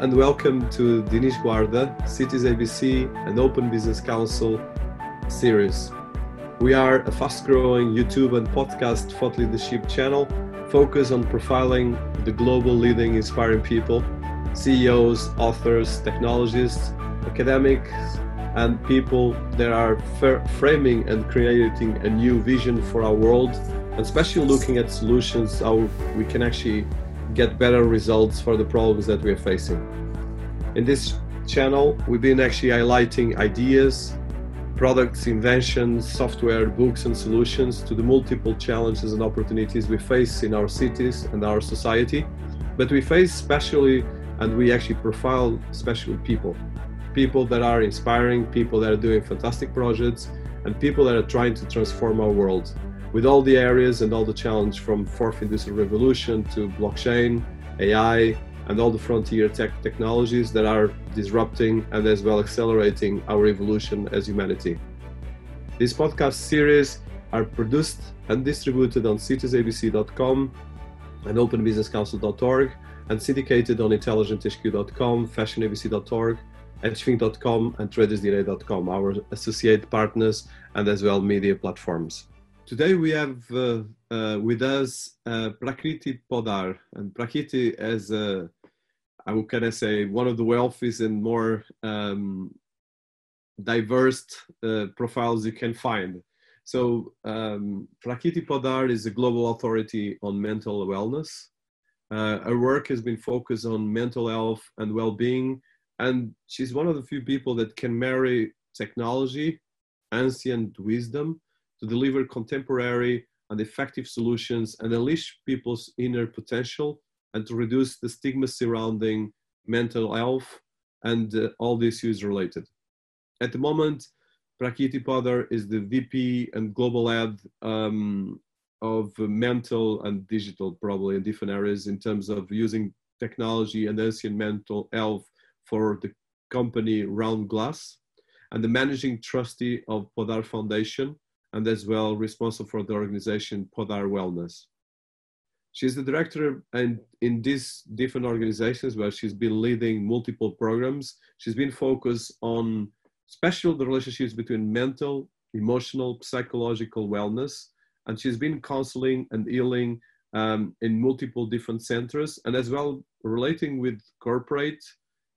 And welcome to Dinis Guarda, Cities ABC and Open Business Council series. We are a fast growing YouTube and podcast thought leadership channel focused on profiling the global leading inspiring people, CEOs, authors, technologists, academics, and people that are framing and creating a new vision for our world, and especially looking at solutions how we can actually get better results for the problems that we are facing. In this channel, we've been actually highlighting ideas, products, inventions, software, books, and solutions to the multiple challenges and opportunities we face in our cities and our society. But we face especially, and we actually profile especially people people that are inspiring, people that are doing fantastic projects, and people that are trying to transform our world with all the areas and all the challenge from fourth industrial revolution to blockchain, AI, and all the frontier tech technologies that are disrupting and as well accelerating our evolution as humanity. These podcast series are produced and distributed on citiesabc.com and openbusinesscouncil.org and syndicated on intelligenthq.com, fashionabc.org, hedgethink.com and tradersdna.com, our associate partners and as well media platforms. Today we have uh, uh, with us uh, Prakriti Poddar, and Prakriti is, uh, I kind of say, one of the wealthiest and more um, diverse uh, profiles you can find. So um, Prakriti Poddar is a global authority on mental wellness. Uh, her work has been focused on mental health and well-being, and she's one of the few people that can marry technology, ancient wisdom, to deliver contemporary and effective solutions and unleash people's inner potential and to reduce the stigma surrounding mental health and uh, all the issues related. At the moment, Prakriti Poddar is the VP and global head um, of mental and digital, probably in different areas in terms of using technology and ancient mental health for the company RoundGlass and the managing trustee of Poddar Foundation, and as well responsible for the organization Poddar Wellness. She's the director and in these different organizations where she's been leading multiple programs. She's been focused on special the relationships between mental, emotional, psychological wellness, and she's been counseling and healing um, in multiple different centers, and as well relating with corporate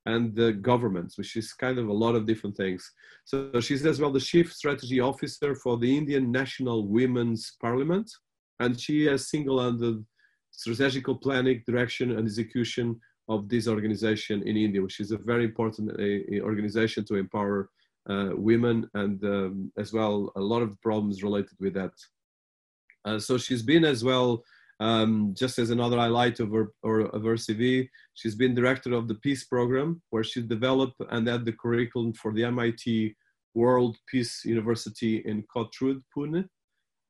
and the governments, which is kind of a lot of different things. So she's as well the chief strategy officer for the Indian National Women's Parliament, and she has single-handed strategical planning, direction, and execution of this organization in India, which is a very important uh, organization to empower uh, women and um, as well a lot of problems related with that. Uh, so she's been as well um, just as another highlight of her, or of her CV, she's been director of the Peace Program, where she developed and had the curriculum for the MIT World Peace University in Kothrud, Pune.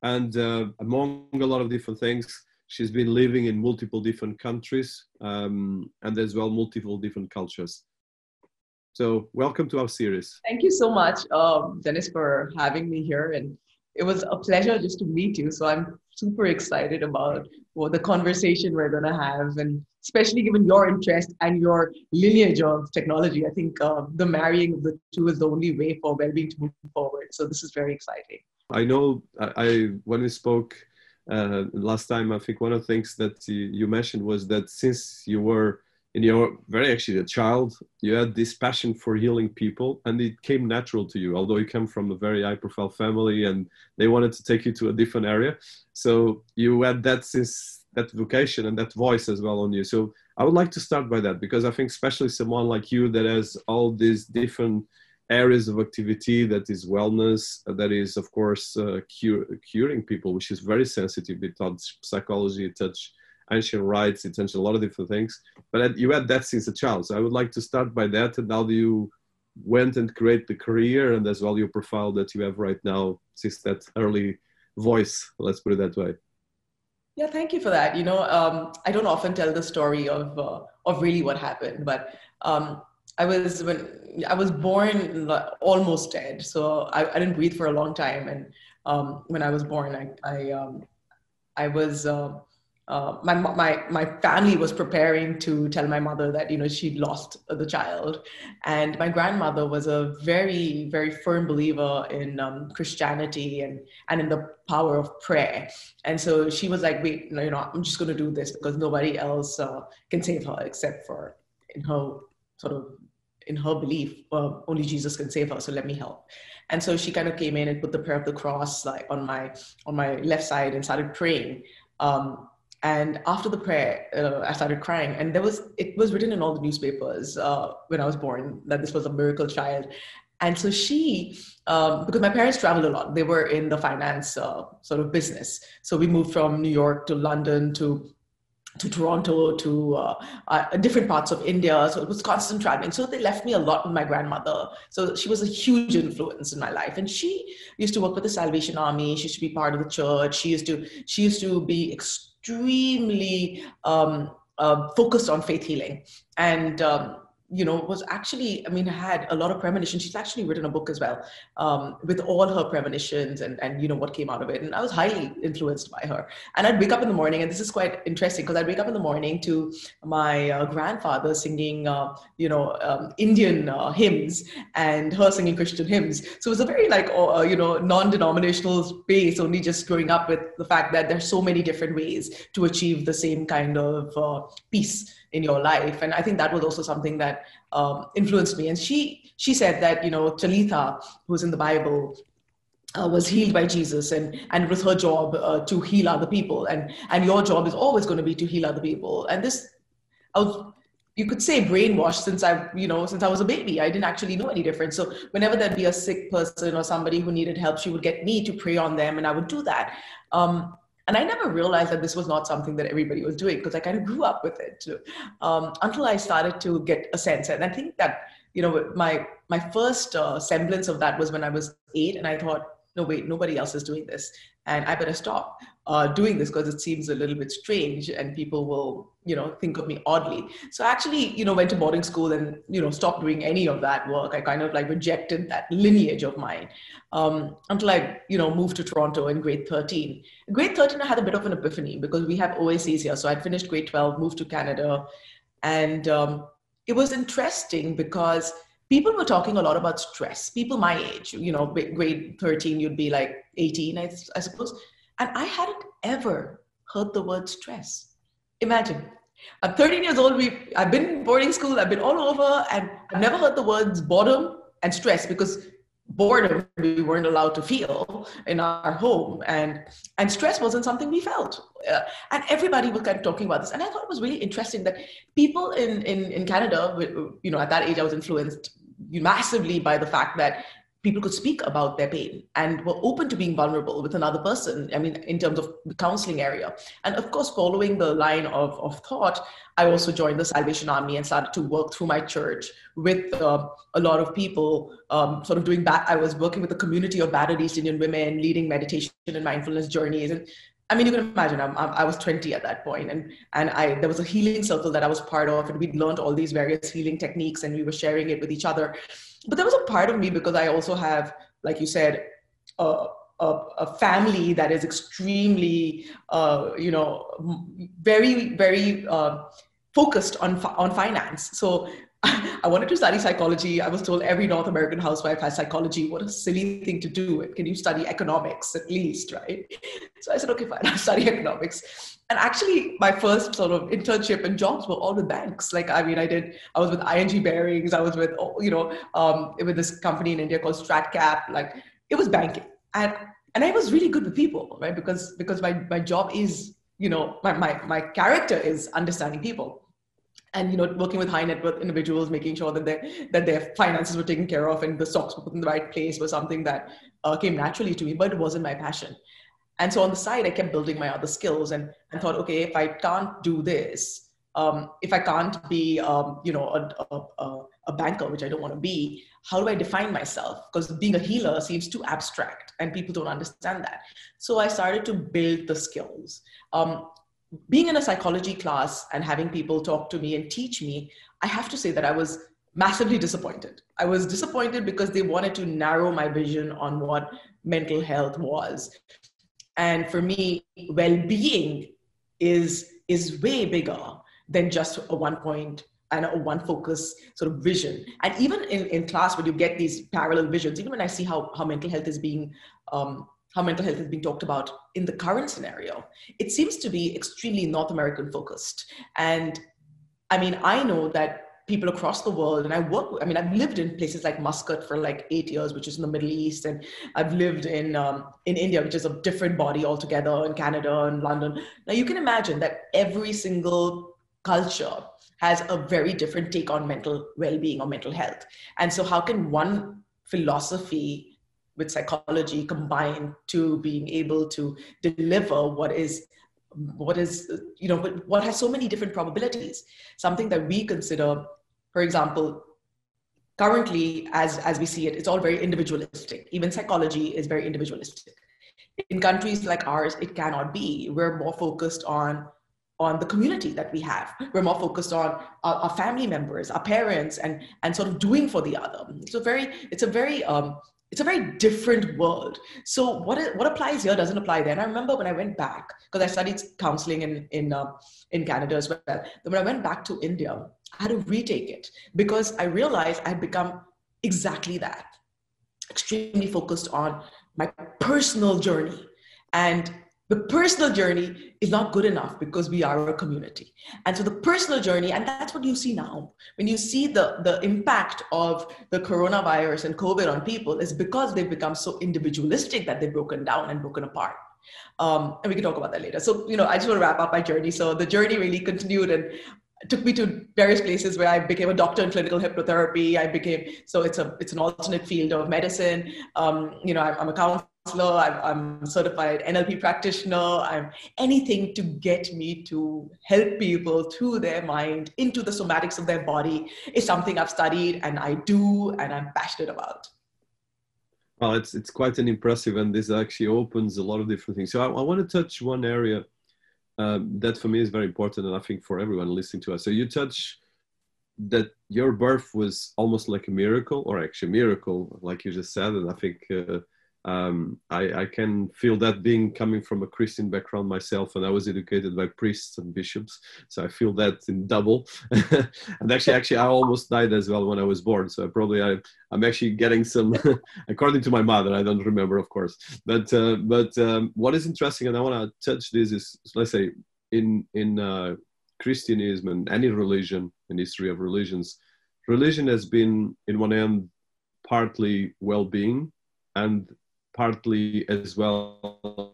And uh, among a lot of different things, she's been living in multiple different countries um, and as well multiple different cultures. So welcome to our series. Thank you so much, um, Dinis, for having me here. And it was a pleasure just to meet you. So I'm super excited about what the conversation we're going to have, and especially given your interest and your lineage of technology. I think uh, the marrying of the two is the only way for well-being to move forward. So this is very exciting. I know. I, when we spoke uh, last time, I think one of the things that you mentioned was that since you were in your very actually a child you had this passion for healing people and it came natural to you although you come from a very high profile family and they wanted to take you to a different area. So you had that since that vocation and that voice as well on you. So i would like to start by that because i think especially someone like you that has all these different areas of activity that is wellness that is of course uh, cure, curing people which is very sensitive. It touch psychology it touch ancient rites, it touched a lot of different things. But you had that since a child. So I would like to start by that. And how you went and create the career and as well your profile that you have right now since that early voice, let's put it that way. Yeah, thank you for that. You know, um, I don't often tell the story of uh, of really what happened, but um, I was when I was born almost dead, so I, I didn't breathe for a long time. And um, when I was born, I I, um, I was uh, uh, my my my family was preparing to tell my mother that you know she'd lost the child, and my grandmother was a very very firm believer in um, Christianity and and in the power of prayer, and so she was like, wait, you know, I'm just going to do this because nobody else uh, can save her except for in her sort of in her belief, uh, only Jesus can save her. So let me help. And so she kind of came in and put the prayer of the cross like on my on my left side and started praying. Um, and after the prayer uh, i started crying. And there was it was written in all the newspapers uh, when i was born that this was a miracle child. And so she um, because my parents traveled a lot they were in the finance uh, sort of business. So we moved from new york to london to to Toronto, to uh, uh, different parts of India. So it was constant traveling. So they left me a lot with my grandmother. So she was a huge influence in my life. And she used to work with the Salvation Army. She used to be part of the church. She used to she used to be extremely um, uh, focused on faith healing and um, you know was actually i mean had a lot of premonitions. She's actually written a book as well um, with all her premonitions and and you know what came out of it. And i was highly influenced by her. And i'd wake up in the morning and this is quite interesting because i'd wake up in the morning to my uh, grandfather singing uh, you know um, indian uh, hymns and her singing christian hymns. So it was a very like uh, you know non-denominational space only just growing up with the fact that there's so many different ways to achieve the same kind of uh, peace in your life and i think that was also something that um, influenced me and she she said that you know talitha who's in the bible uh, was healed by Jesus, and and it was her job uh, to heal other people, and and your job is always going to be to heal other people. And this, I was, you could say brainwashed since I, you know, since I was a baby. I didn't actually know any different. So whenever there'd be a sick person or somebody who needed help, she would get me to pray on them, and I would do that. Um, and I never realized that this was not something that everybody was doing because I kind of grew up with it too, um, until I started to get a sense. And I think that you know my my first uh, semblance of that was when I was eight, and I thought, no wait, nobody else is doing this, and I better stop uh, doing this because it seems a little bit strange, and people will you know think of me oddly. So I actually you know went to boarding school and you know stopped doing any of that work. I kind of like rejected that lineage of mine um, until i you know moved to toronto in grade 13 grade 13 i had a bit of an epiphany because we have oases here. So i'd finished grade 12 moved to canada and um, it was interesting because people were talking a lot about stress. People my age you know grade 13 you'd be like 18 I, I suppose and i hadn't ever heard the word stress Imagine, I'm 13 years old. We, I've been in boarding school. I've been all over, and I've never heard the words boredom and stress because boredom we weren't allowed to feel in our home and and stress wasn't something we felt uh, and everybody was kind of talking about this and i thought it was really interesting that people in in, in canada you know at that age i was influenced massively by the fact that people could speak about their pain and were open to being vulnerable with another person i mean in terms of the counseling area. And of course following the line of, of thought i also joined the salvation army and started to work through my church with uh, a lot of people um, sort of doing that i was working with a community of battered east indian women leading meditation and mindfulness journeys. And I mean, you can imagine. I'm, i was 20 at that point, and and I there was a healing circle that I was part of, and we'd learned all these various healing techniques, and we were sharing it with each other but there was a part of me because I also have, like you said, a, a, a family that is extremely, uh, you know, very, very uh, focused on on finance. So I wanted to study psychology. I was told every North American housewife has psychology. What a silly thing to do. Can you study economics at least, right? So I said, okay, fine, I'll study economics. And actually, my first sort of internship and jobs were all with banks. Like, I mean, I did, I was with ING Barings, I was with, you know, um, with this company in India called StratCap. Like, it was banking. And, and I was really good with people, right? Because, because my, my job is, you know, my, my, my character is understanding people and you know working with high net worth individuals making sure that their that their finances were taken care of and the stocks were put in the right place was something that uh, came naturally to me but it wasn't my passion. And so on the side i kept building my other skills and, and thought okay if i can't do this um, if i can't be um, you know a, a, a banker which i don't want to be how do i define myself? Because being a healer seems too abstract and people don't understand that. So i started to build the skills. Um, being in a psychology class and having people talk to me and teach me, I have to say that I was massively disappointed. I was disappointed because they wanted to narrow my vision on what mental health was. And for me, well being is is way bigger than just a one point and a one focus sort of vision. And even in, in class, when you get these parallel visions, even when I see how, how mental health is being um, how mental health is being talked about in the current scenario, it seems to be extremely North American focused. And I mean, I know that people across the world and i work i mean i've lived in places like muscat for like eight years which is in the middle east and i've lived in um, in india which is a different body altogether in canada and london. Now you can imagine that every single culture has a very different take on mental well-being or mental health. And so how can one philosophy with psychology combined to being able to deliver what is what is you know what has so many different probabilities. Something that we consider for example currently as as we see it it's all very individualistic. Even psychology is very individualistic. In countries like ours it cannot be. We're more focused on on the community that we have. We're more focused on our, our family members our parents and and sort of doing for the other. A very it's a very um, it's a very different world. So what what applies here doesn't apply there. And I remember when I went back because I studied counseling in in uh, in Canada as well. When I went back to India, I had to retake it because I realized I had become exactly that, extremely focused on my personal journey and the personal journey is not good enough because we are a community. And so the personal journey and that's what you see now. When you see the the impact of the coronavirus and covid on people is because they've become so individualistic that they've broken down and broken apart. Um, and we can talk about that later. So you know i just want to wrap up my journey. So the journey really continued and took me to various places where I became a doctor in clinical hypnotherapy. I became so it's a it's an alternate field of medicine. Um, you know, I'm, I'm a counselor counselor, I'm, I'm certified NLP practitioner, I'm anything to get me to help people through their mind into the somatics of their body is something I've studied and I do and I'm passionate about. Well, it's it's quite an impressive, and this actually opens a lot of different things. So I, I want to touch one area um, that for me is very important, and I think for everyone listening to us. So you touch that your birth was almost like a miracle, or actually a miracle, like you just said, and I think uh, um, I, I, can feel that being coming from a Christian background myself, and I was educated by priests and bishops, so I feel that in double. and actually, actually, I almost died as well when I was born, so I probably I, I'm actually getting some, according to my mother. I don't remember, of course, but uh, but um, what is interesting, and I want to touch this is let's say in in uh, Christianism and any religion in history of religions, religion has been in one end partly well-being and partly as well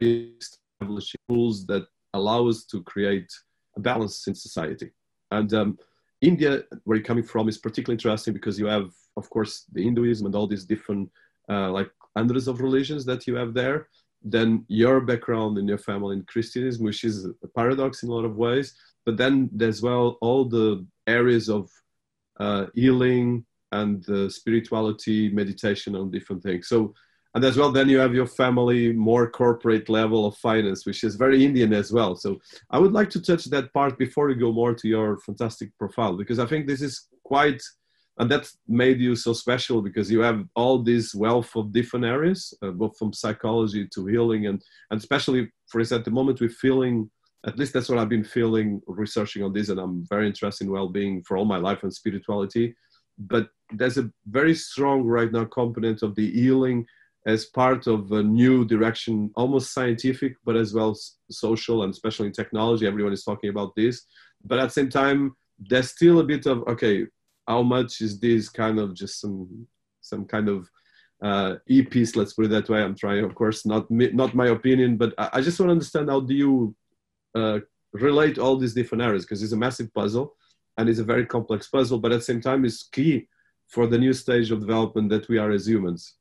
establishing rules that allow us to create a balance in society. And um, India, where you're coming from, is particularly interesting because you have, of course, the Hinduism and all these different, uh, like hundreds of religions that you have there. Then your background in your family in Christianism, which is a paradox in a lot of ways. But then there's well all the areas of uh, healing, and uh, spirituality, meditation on different things. So, and as well, then you have your family, more corporate level of finance, which is very Indian as well. So, I would like to touch that part before we go more to your fantastic profile, because I think this is quite, and that made you so special because you have all this wealth of different areas, uh, both from psychology to healing, and and especially for instance, at the moment we're feeling at least that's what I've been feeling researching on this, and I'm very interested in well-being for all my life and spirituality but there's a very strong right now component of the healing as part of a new direction, almost scientific, but as well social and especially in technology. Everyone is talking about this, but at the same time, there's still a bit of okay, how much is this kind of just some some kind of uh, e-piece? Let's put it that way. I'm trying, of course, not not my opinion, but I, I just want to understand how do you uh, relate all these different areas because it's a massive puzzle and it's a very complex puzzle, but at the same time it's key for the new stage of development that we are as humans.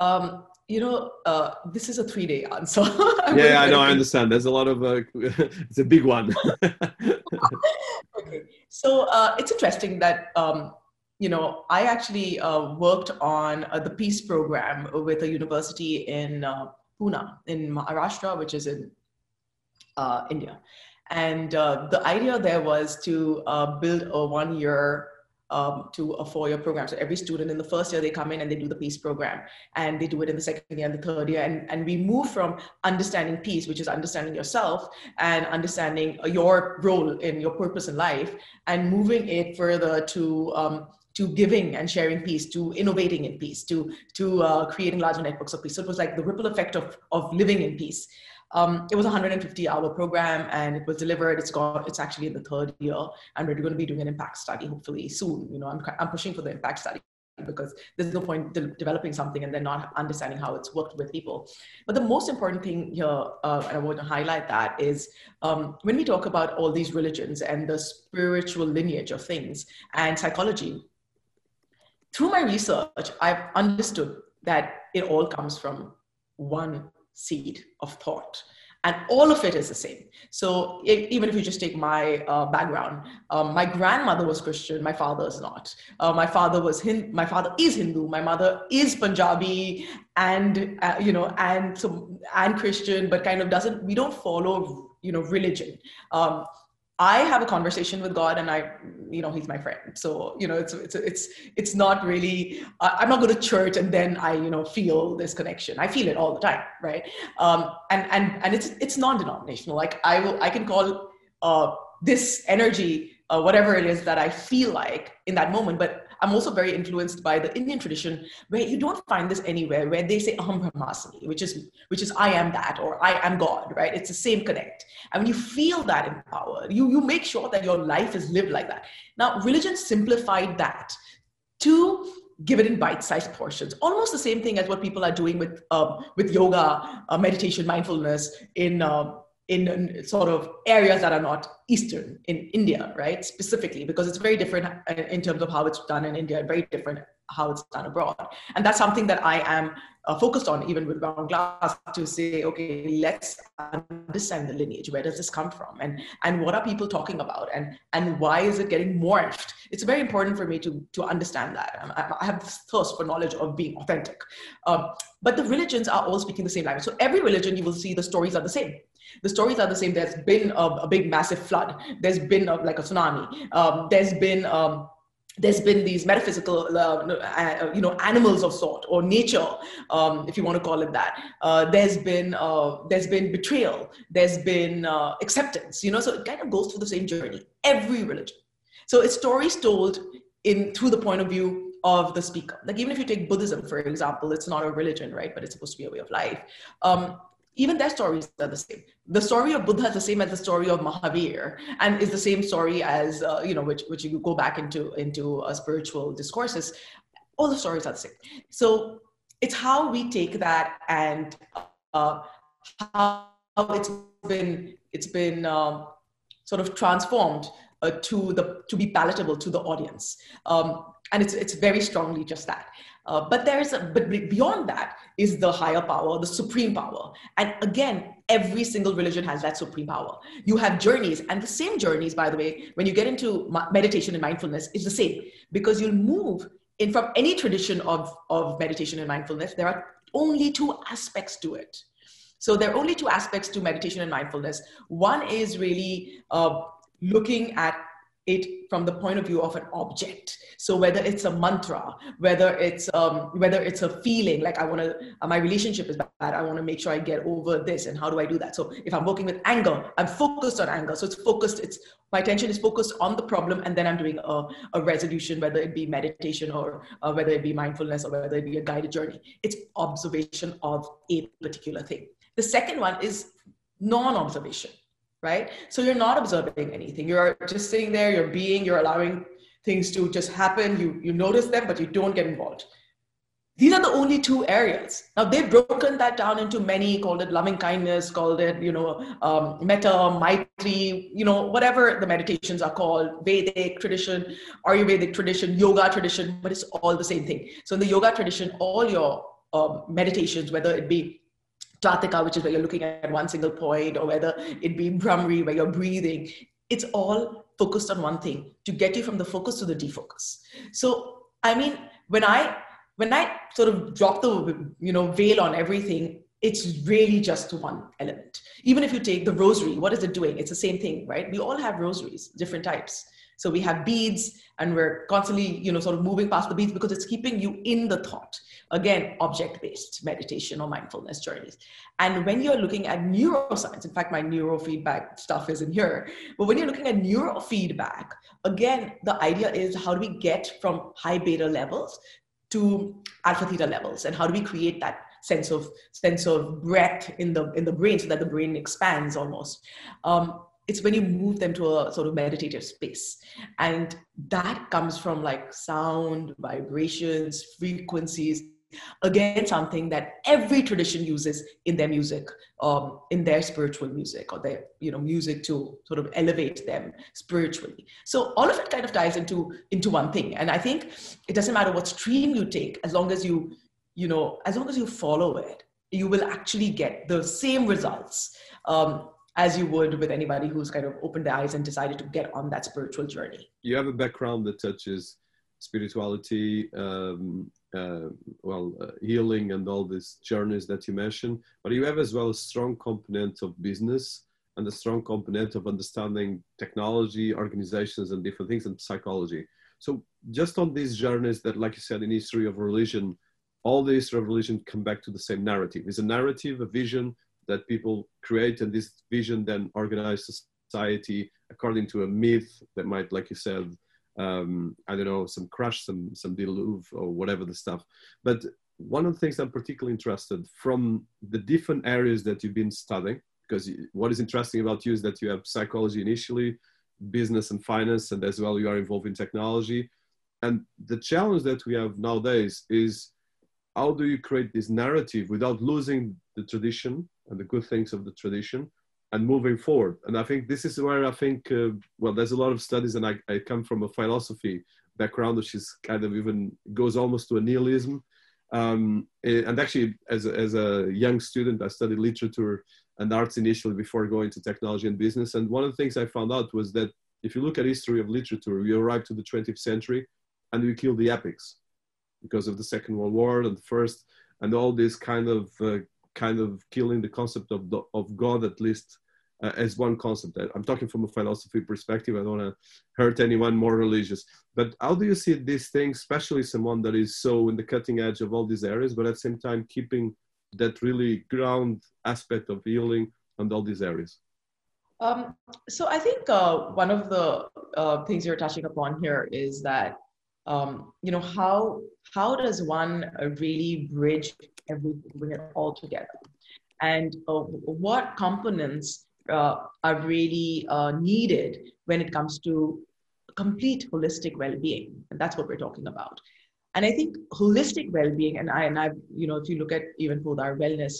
Yeah. Um, you know, uh, this is a three-day answer. yeah, I know. I understand. There's a lot of. Uh, it's a big one. okay, so uh, it's interesting that um, you know I actually uh, worked on uh, the peace program with a university in uh, Pune in Maharashtra, which is in India, and uh, the idea there was to uh, build a one year um, to a four-year program. So every student in the first year they come in and they do the peace program, and they do it in the second year and the third year, and and we move from understanding peace, which is understanding yourself and understanding your role in your purpose in life, and moving it further to um, to giving and sharing peace, to innovating in peace, to to uh, creating larger networks of peace. So it was like the ripple effect of of living in peace. Um, it was a 150 hour program and it was delivered. It's got, it's actually in the third year and we're going to be doing an impact study hopefully soon. You know, I'm, I'm pushing for the impact study because there's no point de- developing something and then not understanding how it's worked with people. But the most important thing here, uh, and I want to highlight that, is um, when we talk about all these religions and the spiritual lineage of things and psychology, through my research, I've understood that it all comes from one seed of thought. And all of it is the same. So if, even if you just take my uh, background um, my grandmother was christian my father is not. Uh, my father was Hind- my father is hindu my mother is punjabi and uh, you know and so and christian but kind of doesn't we don't follow you know religion. Um, I have a conversation with God, and I, you know, He's my friend. So you know, it's it's it's it's not really. I'm not going to church and then I, you know, feel this connection. I feel it all the time, right? Um, and and and it's it's non-denominational. Like I will, I can call uh, this energy uh, whatever it is that I feel like in that moment, but I'm also very influenced by the Indian tradition where you don't find this anywhere where they say Aham Brahmasmi, which is which is I am that or I am God, right? It's the same connect. And when you feel that empowered, you you make sure that your life is lived like that. Now, religion simplified that to give it in bite-sized portions almost the same thing as what people are doing with um, with yoga uh, meditation mindfulness in uh, in sort of areas that are not Eastern in India, right? Specifically, because it's very different uh, in terms of how it's done in India, very different how it's done abroad. And that's something that I am uh, focused on, even with RoundGlass, to say, okay, let's understand the lineage. Where does this come from, and and what are people talking about, and and why is it getting morphed? It's very important for me to to understand that. I, I have this thirst for knowledge of being authentic. Um, but the religions are all speaking the same language. So every religion, you will see the stories are the same the stories are the same. There's been a, a big, massive flood. There's been a, like a tsunami. Um, there's been um, there's been these metaphysical, uh, uh, you know, animals of sort or nature, um, if you want to call it that. Uh, there's been uh, there's been betrayal. There's been uh, acceptance. You know, so it kind of goes through the same journey. Every religion. So it's stories told in through the point of view of the speaker. Like even if you take Buddhism, for example, it's not a religion, right? But it's supposed to be a way of life. Um, even their stories are the same. The story of Buddha is the same as the story of Mahavir, and is the same story as uh, you know, which which you go back into into uh, spiritual discourses. All the stories are the same. So it's how we take that and uh, how it's been it's been um, sort of transformed uh, to the to be palatable to the audience, um, and it's it's very strongly just that. Uh, but there's a, but beyond that is the higher power, the supreme power. And again, every single religion has that supreme power. You have journeys, and the same journeys, by the way, when you get into meditation and mindfulness, is the same because you'll move in from any tradition of, of meditation and mindfulness. There are only two aspects to it. So there are only two aspects to meditation and mindfulness. One is really uh, looking at it from the point of view of an object. So whether it's a mantra whether it's um, whether it's a feeling like i want to uh, my relationship is bad i want to make sure i get over this and how do i do that? So if i'm working with anger i'm focused on anger. So it's focused it's my attention is focused on the problem and then i'm doing a, a resolution whether it be meditation or uh, whether it be mindfulness or whether it be a guided journey. It's observation of a particular thing. The second one is non-observation right? So you're not observing anything. You're just sitting there, you're being, you're allowing things to just happen. You, you notice them, but you don't get involved. These are the only two areas. Now they've broken that down into many, called it loving kindness, called it, you know, um, metta, maitri, you know, whatever the meditations are called, Vedic tradition, Ayurvedic tradition, yoga tradition, but it's all the same thing. So in the yoga tradition, all your um, meditations, whether it be Trataka, which is where you're looking at one single point, or whether it be Bhramari, where you're breathing, it's all focused on one thing to get you from the focus to the defocus. So, I mean, when I when I sort of drop the you know veil on everything, it's really just one element. Even if you take the rosary, what is it doing? It's the same thing, right? We all have rosaries, different types, So we have beads and we're constantly, you know, sort of moving past the beads because it's keeping you in the thought. Again, object-based meditation or mindfulness journeys. And when you're looking at neuroscience, in fact, my neurofeedback stuff is in here, but when you're looking at neurofeedback, again, the idea is how do we get from high beta levels to alpha theta levels and how do we create that sense of sense of breath in the in the brain so that the brain expands almost um, it's when you move them to a sort of meditative space. And that comes from like sound vibrations frequencies. Again something that every tradition uses in their music um, in their spiritual music or their you know music to sort of elevate them spiritually. So all of it kind of ties into into one thing. And i think it doesn't matter what stream you take as long as you you know as long as you follow it you will actually get the same results um, as you would with anybody who's kind of opened their eyes and decided to get on that spiritual journey. You have a background that touches spirituality, um, uh, well, uh, healing, and all these journeys that you mentioned, but you have as well a strong component of business and a strong component of understanding technology, organizations, and different things, and psychology. So, just on these journeys that, like you said, in history of religion, all the history of religion come back to the same narrative. It's a narrative, a vision, that people create and this vision then organize society according to a myth that might like you said um, i don't know some crush some some deluge or whatever the stuff. But one of the things i'm particularly interested from the different areas that you've been studying because what is interesting about you is that you have psychology initially business and finance and as well you are involved in technology. And the challenge that we have nowadays is how do you create this narrative without losing the tradition and the good things of the tradition and moving forward. And I think this is where I think, uh, well, there's a lot of studies, and I, I come from a philosophy background, which is kind of even goes almost to a nihilism. Um, and actually, as a, as a young student, I studied literature and arts initially before going to technology and business. And one of the things I found out was that if you look at history of literature, we arrive to the 20th century and we kill the epics because of the Second World War and the First, and all this kind of uh, kind of killing the concept of, the, of God at least uh, as one concept. I'm talking from a philosophy perspective. I don't want to hurt anyone more religious. But how do you see these things, especially someone that is so in the cutting edge of all these areas, but at the same time keeping that really ground aspect of healing and all these areas? Um, so I think uh, one of the uh, things you're touching upon here is that um, you know how how does one uh, really bridge everything, bring it all together, and uh, what components uh, are really uh, needed when it comes to complete holistic well-being, and that's what we're talking about. And I think holistic well-being, and I and I, you know, if you look at even for our wellness,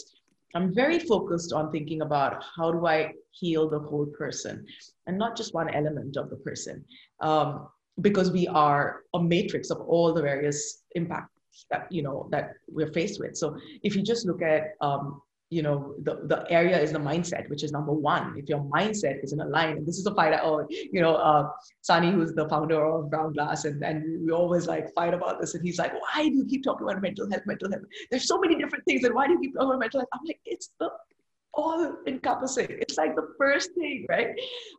I'm very focused on thinking about how do I heal the whole person, and not just one element of the person. Um, because we are a matrix of all the various impacts that you know that we're faced with. So if you just look at um, you know the, the area is the mindset which is number one. If your mindset is in a line and this is a fight oh you know uh Sunny who's the founder of RoundGlass and, and we always like fight about this and he's like why do you keep talking about mental health mental health? There's so many different things and why do you keep talking about mental health? I'm like it's the all encompassing. It's like the first thing, right?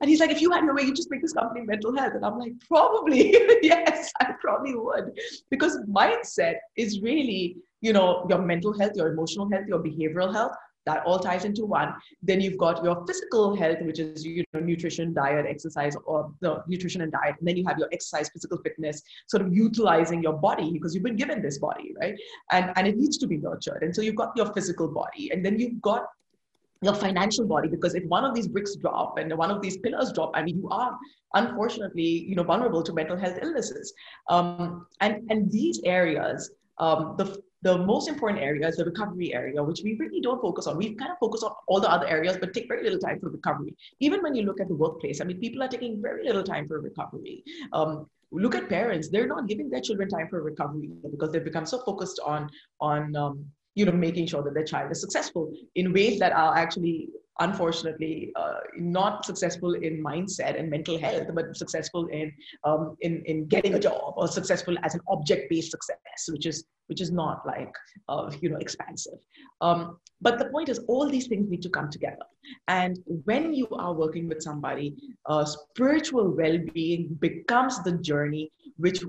And he's like, if you had no way, you just make this company mental health. And I'm like, probably, yes, I probably would. Because mindset is really, you know, your mental health, your emotional health, your behavioral health. That all ties into one. Then you've got your physical health, which is you know nutrition, diet, exercise, or the nutrition and diet. And then you have your exercise, physical fitness, sort of utilizing your body because you've been given this body, right? And and it needs to be nurtured. And so you've got your physical body, and then you've got your financial body because if one of these bricks drop and one of these pillars drop i mean you are unfortunately you know vulnerable to mental health illnesses um, and and these areas um, the the most important area is the recovery area, which we really don't focus on. We kind of focus on all the other areas, but take very little time for recovery. Even when you look at the workplace, I mean, people are taking very little time for recovery. Um, look at parents; they're not giving their children time for recovery because they've become so focused on on um, you know, making sure that their child is successful in ways that are actually unfortunately uh, not successful in mindset and mental health but successful in um, in in getting a job or successful as an object based success which is which is not like uh, you know expansive. Um, but the point is all these things need to come together. And when you are working with somebody uh, spiritual well-being becomes the journey which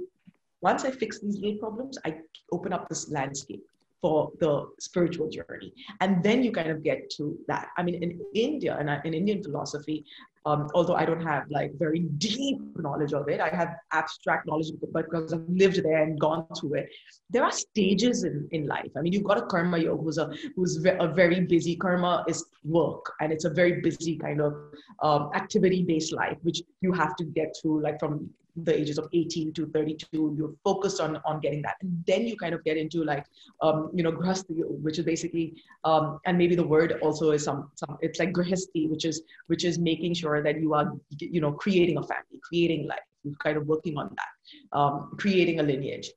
once i fix these little problems i open up this landscape for the spiritual journey. And then you kind of get to that. I mean, in India and in Indian philosophy, um, although I don't have like very deep knowledge of it, I have abstract knowledge but because I've lived there and gone through it. There are stages in, in life. I mean, you've got a karma yoga who's a who's a very busy karma is work, and it's a very busy kind of um, activity based life, which you have to get through like from the ages of 18 to 32 you're focused on on getting that and then you kind of get into like um, you know grihasti which is basically um, and maybe the word also is some, some it's like grihasti which is which is making sure that you are you know creating a family creating life. You're kind of working on that um, creating a lineage.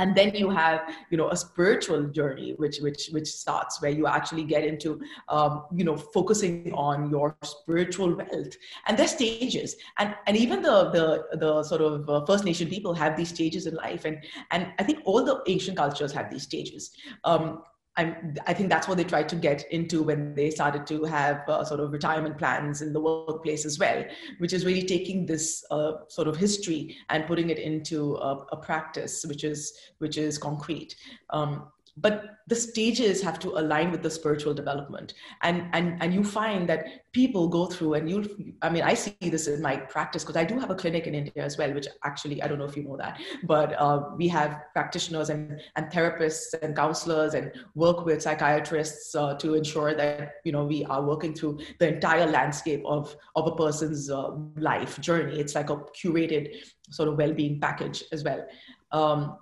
And then you have you know a spiritual journey which which which starts where you actually get into um, you know focusing on your spiritual wealth. And there's stages. And and even the the the sort of uh, first nation people have these stages in life. And and i think all the ancient cultures have these stages. Um, I'm, I think that's what they tried to get into when they started to have uh, sort of retirement plans in the workplace as well, which is really taking this uh, sort of history and putting it into a, a, practice, which is which is concrete. Um, but the stages have to align with the spiritual development. And and and you find that people go through and you'll i mean i see this in my practice because i do have a clinic in india as well which actually i don't know if you know that but uh, we have practitioners and, and therapists and counselors and work with psychiatrists uh, to ensure that you know we are working through the entire landscape of of a person's uh, life journey. It's like a curated sort of well-being package as well. Um,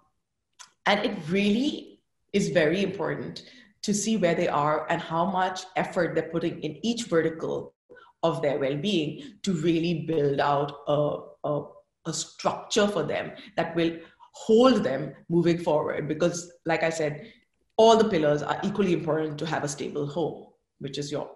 and it really is very important to see where they are and how much effort they're putting in each vertical of their well-being to really build out a, a, a structure for them that will hold them moving forward. Because like i said all the pillars are equally important to have a stable home which is your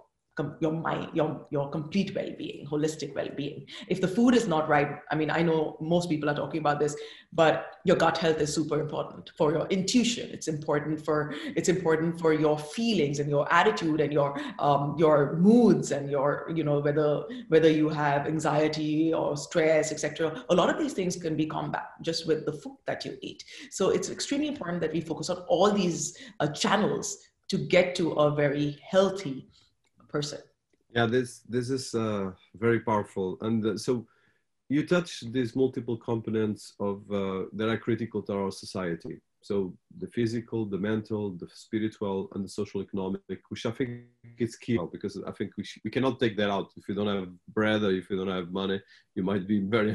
your mind, your, your complete well-being, holistic well-being. If the food is not right, I mean, I know most people are talking about this, but your gut health is super important for your intuition. It's important for it's important for your feelings and your attitude and your um, your moods and your you know whether whether you have anxiety or stress, etc. A lot of these things can be combat just with the food that you eat. So it's extremely important that we focus on all these uh, channels to get to a very healthy person. Yeah this this is uh, very powerful. And uh, so you touch these multiple components of uh, that are critical to our society. So the physical the mental the spiritual and the social economic which i think is key because i think we, we cannot take that out. If you don't have bread or if you don't have money you might be very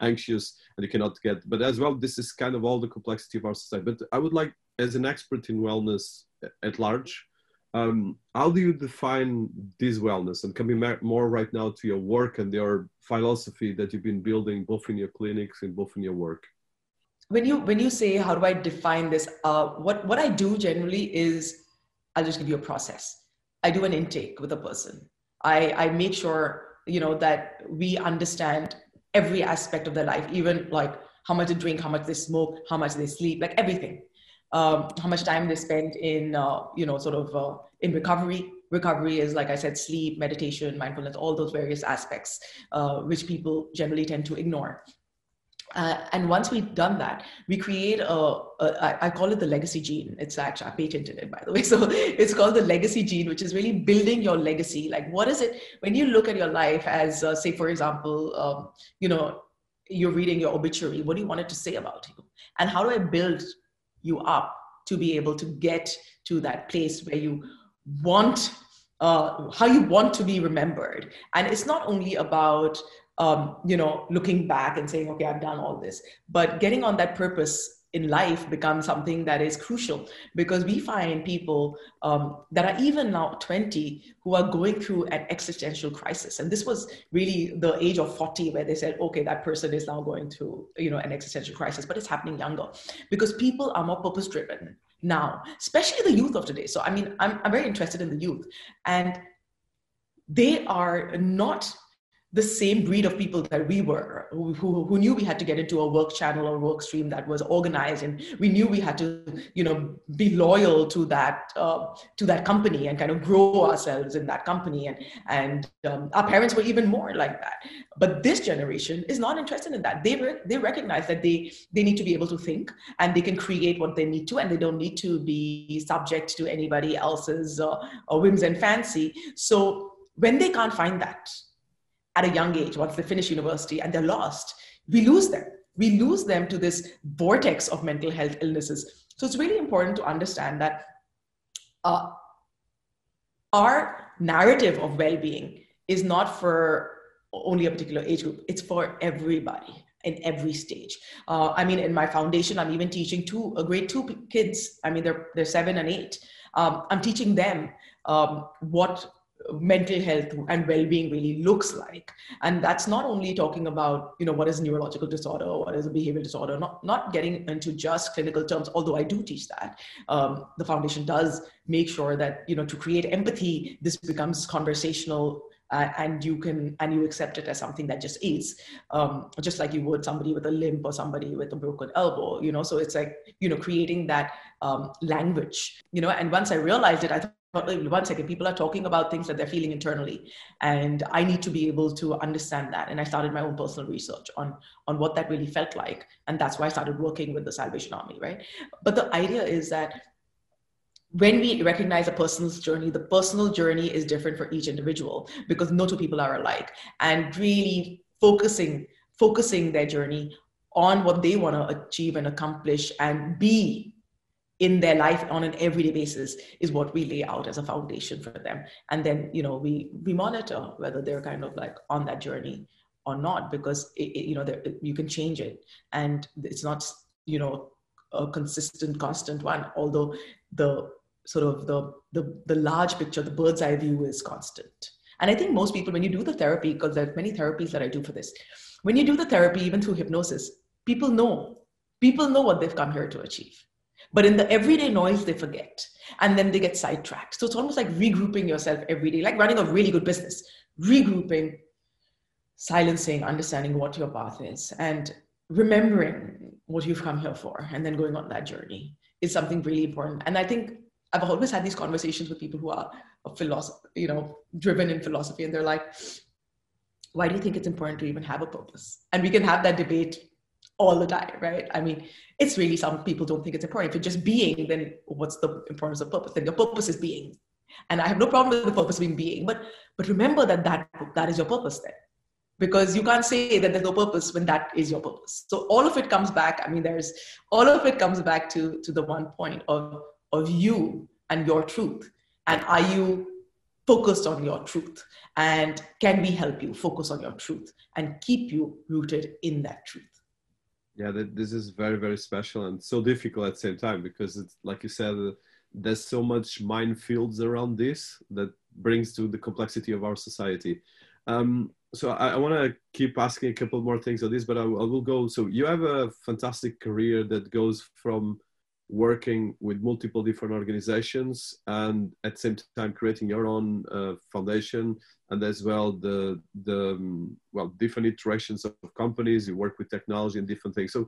anxious and you cannot get but as well this is kind of all the complexity of our society. But i would like as an expert in wellness at large um, how do you define this wellness? And coming more right now to your work and your philosophy that you've been building both in your clinics and both in your work. When you when you say how do I define this, uh, what what I do generally is I'll just give you a process. I do an intake with a person. I I make sure you know that we understand every aspect of their life, even like how much they drink, how much they smoke, how much they sleep, like everything um, how much time they spend in, uh, you know, sort of uh, in recovery. Recovery is, like I said, sleep, meditation, mindfulness, all those various aspects, uh, which people generally tend to ignore. Uh, and once we've done that, we create a, a I call it the legacy gene. It's actually, I patented it by the way. So it's called the legacy gene, which is really building your legacy. Like, what is it when you look at your life as, uh, say, for example, um, you know, you're reading your obituary, what do you want it to say about you? And how do I build you up to be able to get to that place where you want uh, how you want to be remembered. And it's not only about um, you know looking back and saying okay i've done all this but getting on that purpose in life becomes something that is crucial. Because we find people um, that are even now 20 who are going through an existential crisis. And this was really the age of 40 where they said okay that person is now going through you know an existential crisis but it's happening younger. Because people are more purpose driven now especially the youth of today. So i mean i'm, I'm very interested in the youth. And they are not the same breed of people that we were, who, who, knew we had to get into a work channel or work stream that was organized, and we knew we had to, you know, be loyal to that uh, to that company and kind of grow ourselves in that company. And and um, our parents were even more like that. But this generation is not interested in that. They re- they recognize that they they need to be able to think and they can create what they need to, and they don't need to be subject to anybody else's uh, whims and fancy. So when they can't find that at a young age, once they finish university and they're lost, we lose them. We lose them to this vortex of mental health illnesses. So it's really important to understand that uh, our narrative of well being is not for only a particular age group, it's for everybody in every stage. Uh, I mean, in my foundation, I'm even teaching two, a grade two kids. I mean, they're, they're seven and eight. Um, I'm teaching them um, what mental health and well-being really looks like. And that's not only talking about you know what is neurological disorder or what is a behavioral disorder not not getting into just clinical terms although i do teach that. Um, the foundation does make sure that you know to create empathy this becomes conversational uh, and you can and you accept it as something that just is. Um, just like you would somebody with a limp or somebody with a broken elbow you know? So it's like you know creating that um, language you know? And once i realized it i thought one second people are talking about things that they're feeling internally and i need to be able to understand that and i started my own personal research on on what that really felt like and that's why i started working with the salvation army right but the idea is that when we recognize a person's journey, the personal journey is different for each individual because no two people are alike. And really focusing, focusing their journey on what they want to achieve and accomplish and be in their life on an everyday basis is what we lay out as a foundation for them and then you know we we monitor whether they're kind of like on that journey or not because it, it, you know you can change it and it's not you know a consistent constant one although the sort of the, the, the large picture, the bird's eye view is constant. And I think most people, when you do the therapy, because there are many therapies that I do for this, when you do the therapy, even through hypnosis, people know, people know what they've come here to achieve. But in the everyday noise, they forget. And then they get sidetracked. So it's almost like regrouping yourself every day, like running a really good business, regrouping, silencing, understanding what your path is, and remembering what you've come here for, and then going on that journey is something really important. And I think I've always had these conversations with people who are philosophy, you know, driven in philosophy, and they're like, "Why do you think it's important to even have a purpose?" And we can have that debate all the time, right? I mean, it's really some people don't think it's important. If you're just being, then what's the importance of purpose? Then your purpose is being, and I have no problem with the purpose being being, but but remember that that that is your purpose then because you can't say that there's no purpose when that is your purpose so all of it comes back i mean there's all of it comes back to to the one point of of you and your truth? And are you focused on your truth? And can we help you focus on your truth and keep you rooted in that truth? Yeah, this is very, very special and so difficult at the same time because it's like you said, there's so much minefields around this that brings to the complexity of our society. Um, so I, I want to keep asking a couple more things on this, but I, I, will go. So you have a fantastic career that goes from working with multiple different organizations and at the same time creating your own uh, foundation and as well the the um, well different iterations of companies you work with technology and different things so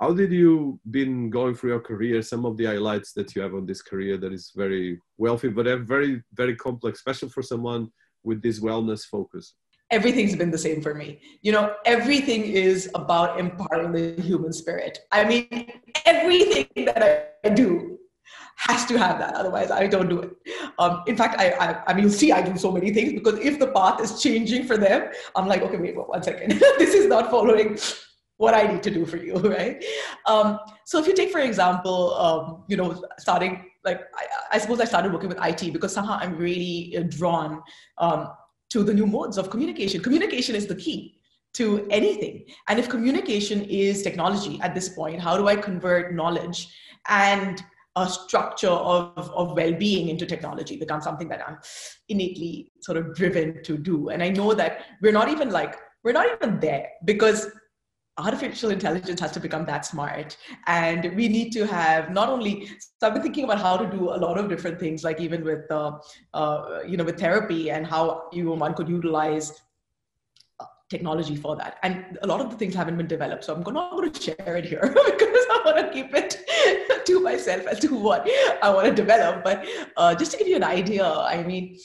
how did you been going through your career some of the highlights that you have on this career that is very wealthy but very very complex especially for someone with this wellness focus everything's been the same for me. You know, everything is about empowering the human spirit. I mean, everything that I do has to have that. Otherwise, I don't do it. Um, in fact, I, I, I mean, you'll see I do so many things because if the path is changing for them, I'm like, okay, wait, one second. this is not following what I need to do for you, right? Um, so if you take, for example, um, you know, starting like I, I, suppose I started working with IT because somehow I'm really uh, drawn um, to the new modes of communication. Communication is the key to anything. And if communication is technology at this point, how do I convert knowledge and a structure of, of well-being into technology becomes something that I'm innately sort of driven to do. And I know that we're not even like, we're not even there because artificial intelligence has to become that smart and we need to have not only so i've been thinking about how to do a lot of different things like even with uh, uh, you know with therapy and how you one could utilize technology for that. And a lot of the things haven't been developed so i'm not going to share it here because i want to keep it to myself as to what i want to develop. But uh, just to give you an idea i mean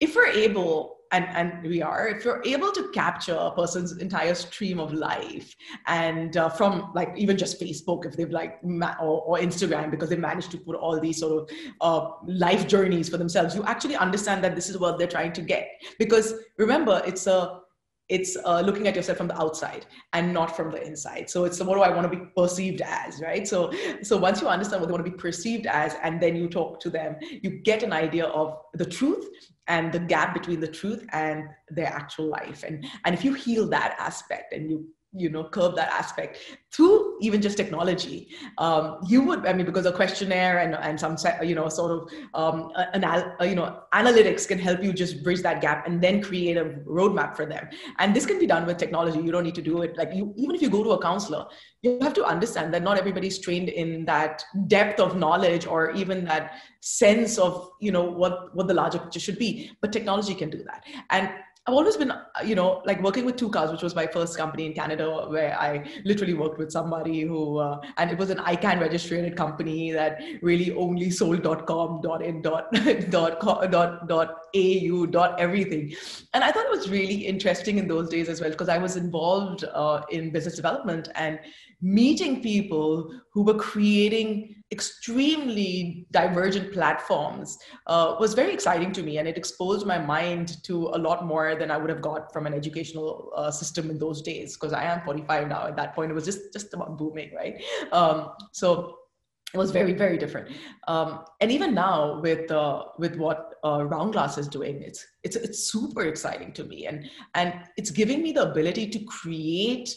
if we're able and, and we are if you're able to capture a person's entire stream of life and uh, from like even just facebook if they've like ma- or, or, instagram because they managed to put all these sort of uh, life journeys for themselves you actually understand that this is what they're trying to get. Because remember it's a it's uh, looking at yourself from the outside and not from the inside. So it's what do i want to be perceived as right? So so once you understand what they want to be perceived as and then you talk to them you get an idea of the truth and the gap between the truth and their actual life. And and if you heal that aspect and you you know curb that aspect through even just technology. Um, you would i mean because a questionnaire and, and some you know sort of um, anal- you know analytics can help you just bridge that gap and then create a roadmap for them. And this can be done with technology. You don't need to do it. Like you even if you go to a counselor you have to understand that not everybody's trained in that depth of knowledge or even that sense of you know what what the larger picture should be. But technology can do that. And I've always been, you know, like working with Tucows, which was my first company in Canada, where I literally worked with somebody who, uh, and it was an ICANN registered company that really only sold .com, .in, dot, dot, dot, dot au, dot everything. And I thought it was really interesting in those days as well, because I was involved uh, in business development and meeting people who were creating extremely divergent platforms uh, was very exciting to me and it exposed my mind to a lot more than i would have got from an educational uh, system in those days because i am 45 now. At that point it was just just about booming right? Um, so it was very very different. Um, and even now with uh, with what uh, roundglass is doing it's it's it's super exciting to me and and it's giving me the ability to create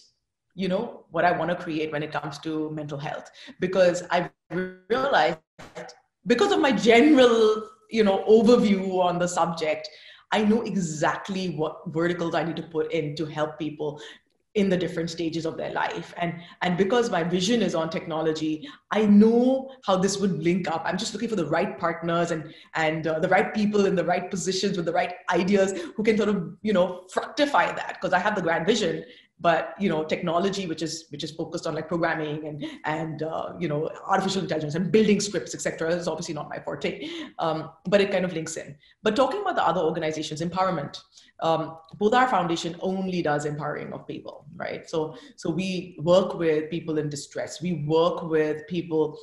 you know what i want to create when it comes to mental health. Because i've realized because of my general you know overview on the subject i know exactly what verticals i need to put in to help people in the different stages of their life. And and because my vision is on technology i know how this would link up. I'm just looking for the right partners and and uh, the right people in the right positions with the right ideas who can sort of you know fructify that. Because i have the grand vision but you know technology which is which is focused on like programming and and uh, you know artificial intelligence and building scripts etc is obviously not my forte. Um, but it kind of links in. But talking about the other organizations empowerment um, our foundation only does empowering of people right? So so we work with people in distress. We work with people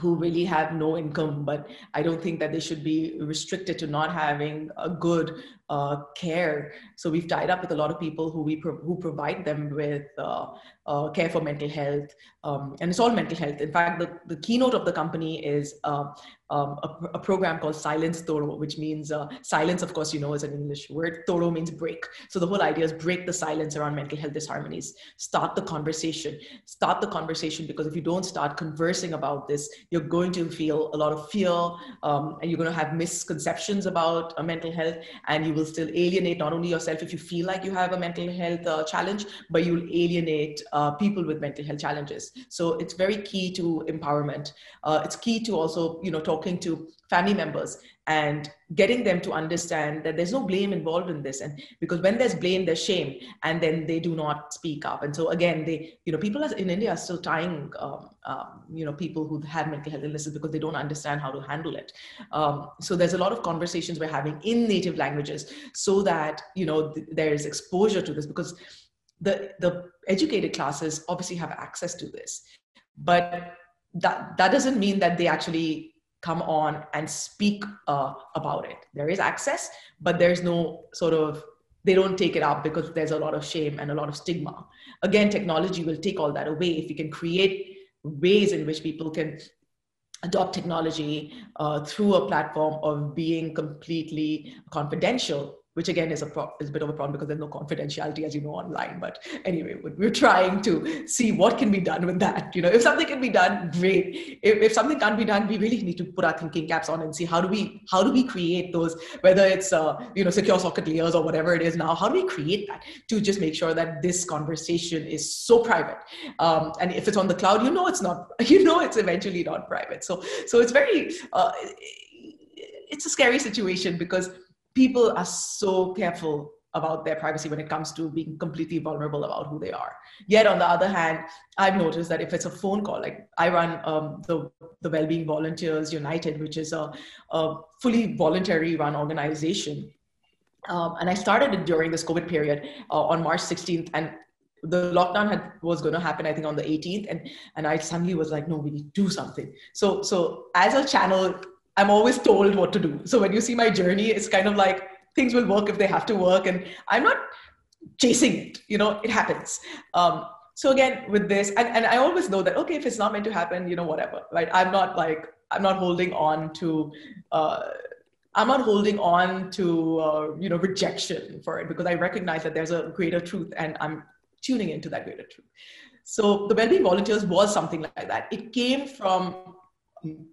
who really have no income but i don't think that they should be restricted to not having a good uh, care. So we've tied up with a lot of people who we pro- who provide them with uh, uh, care for mental health, um, and it's all mental health. In fact, the, the keynote of the company is uh, um, a, a, program called Silence Todo, which means uh, silence. Of course, you know is an English word. Todo means break. So the whole idea is break the silence around mental health disharmonies. Start the conversation. Start the conversation because if you don't start conversing about this, you're going to feel a lot of fear, um, and you're going to have misconceptions about uh, mental health, and you will still alienate not only yourself if you feel like you have a mental health uh, challenge, but you'll alienate uh, people with mental health challenges. So it's very key to empowerment. Uh, it's key to also, you know, talking to family members and getting them to understand that there's no blame involved in this. And because when there's blame there's shame and then they do not speak up. And so again they you know people in india are still tying um, um, you know people who have mental health illnesses because they don't understand how to handle it. Um, so there's a lot of conversations we're having in native languages so that you know th- there is exposure to this because the the educated classes obviously have access to this. But that that doesn't mean that they actually come on and speak uh, about it. There is access, but there's no sort of they don't take it up because there's a lot of shame and a lot of stigma. Again, technology will take all that away if we can create ways in which people can adopt technology uh, through a platform of being completely confidential which again is a, pro- is a bit of a problem because there's no confidentiality as you know online but anyway we're trying to see what can be done with that you know if something can be done great. If, if something can't be done we really need to put our thinking caps on and see how do we how do we create those whether it's uh, you know secure socket layers or whatever it is now how do we create that to just make sure that this conversation is so private? Um, and if it's on the cloud you know it's not you know it's eventually not private. So so it's very uh, it's a scary situation because people are so careful about their privacy when it comes to being completely vulnerable about who they are. Yet, on the other hand, I've noticed that if it's a phone call, like I run um, the, the Wellbeing Volunteers United, which is a, a fully voluntary run organization. Um, and I started it during this COVID period uh, on March 16th. And the lockdown had was going to happen i think on the 18th and and i suddenly was like no we need to do something so so as a channel I'm always told what to do. So when you see my journey, it's kind of like things will work if they have to work, and I'm not chasing it. You know, it happens. Um, so again, with this, and, and I always know that okay, if it's not meant to happen, you know, whatever. Right? I'm not like I'm not holding on to. Uh, I'm not holding on to uh, you know rejection for it because I recognize that there's a greater truth, and I'm tuning into that greater truth. So the well-being volunteers was something like that. It came from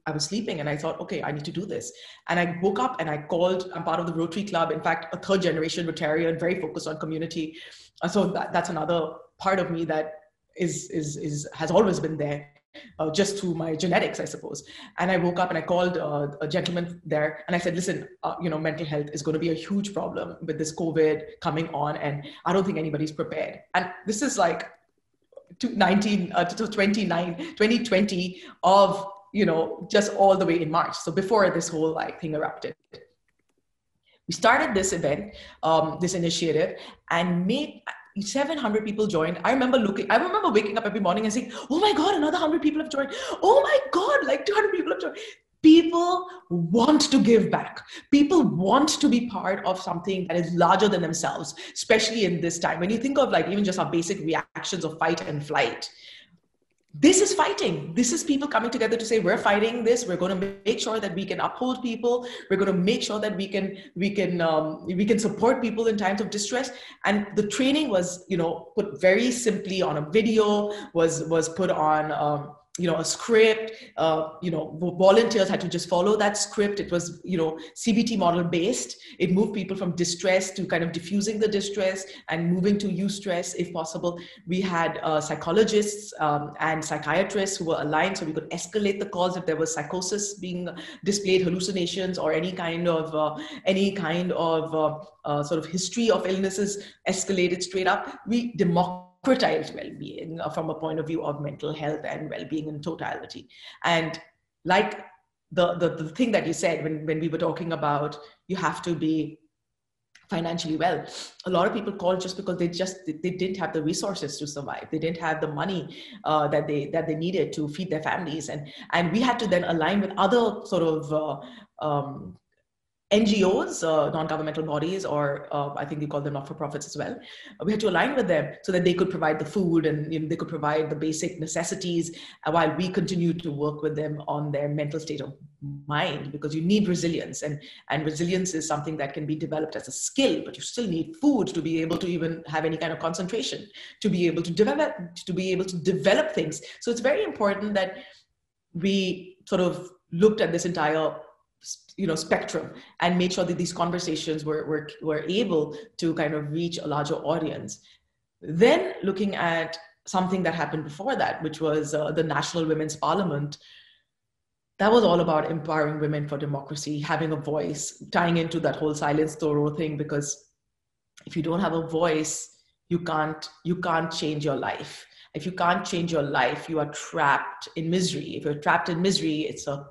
I was sleeping and I thought, okay, I need to do this. And I woke up and I called, I'm part of the Rotary Club, in fact, a third generation Rotarian, very focused on community. Uh, so that, that's another part of me that is, is, is, has always been there. Uh, just through my genetics, I suppose. And I woke up and I called uh, a gentleman there and I said, listen, uh, you know, mental health is going to be a huge problem with this COVID coming on, and I don't think anybody's prepared. And this is like to 19 uh, to 29 2020 of you know, just all the way in March. So before this whole like thing erupted. We started this event, um, this initiative, and made 700 people joined. I remember looking, I remember waking up every morning and saying, oh my God, another 100 people have joined. Oh my God, like 200 people have joined. People want to give back. People want to be part of something that is larger than themselves, especially in this time. When you think of like even just our basic reactions of fight and flight, this is fighting. This is people coming together to say we're fighting this. We're going to make sure that we can uphold people. We're going to make sure that we can we can um, we can support people in times of distress. And the training was you know put very simply on a video. Was was put on. Um, you know a script uh, you know volunteers had to just follow that script. It was you know cbt model based. It moved people from distress to kind of diffusing the distress and moving to eustress if possible. We had uh, psychologists um, and psychiatrists who were aligned so we could escalate the calls if there was psychosis being displayed hallucinations or any kind of uh, any kind of uh, uh, sort of history of illnesses escalated straight up. We democratized democratize well-being uh, from a point of view of mental health and well-being in totality. And like the, the, the thing that you said when, when we were talking about you have to be financially well a lot of people call just because they just they didn't have the resources to survive. They didn't have the money uh, that they that they needed to feed their families. And and we had to then align with other sort of uh, um, NGOs, uh, non-governmental bodies, or uh, I think you call them not-for-profits as well. We had to align with them so that they could provide the food and you know, they could provide the basic necessities, while we continue to work with them on their mental state of mind. Because you need resilience, and and resilience is something that can be developed as a skill, but you still need food to be able to even have any kind of concentration, to be able to develop, to be able to develop things. So it's very important that we sort of looked at this entire you know spectrum and made sure that these conversations were, were, were able to kind of reach a larger audience. Then looking at something that happened before that which was uh, the national women's parliament that was all about empowering women for democracy having a voice tying into that whole silence Todo thing because if you don't have a voice you can't you can't change your life. If you can't change your life you are trapped in misery. If you're trapped in misery it's a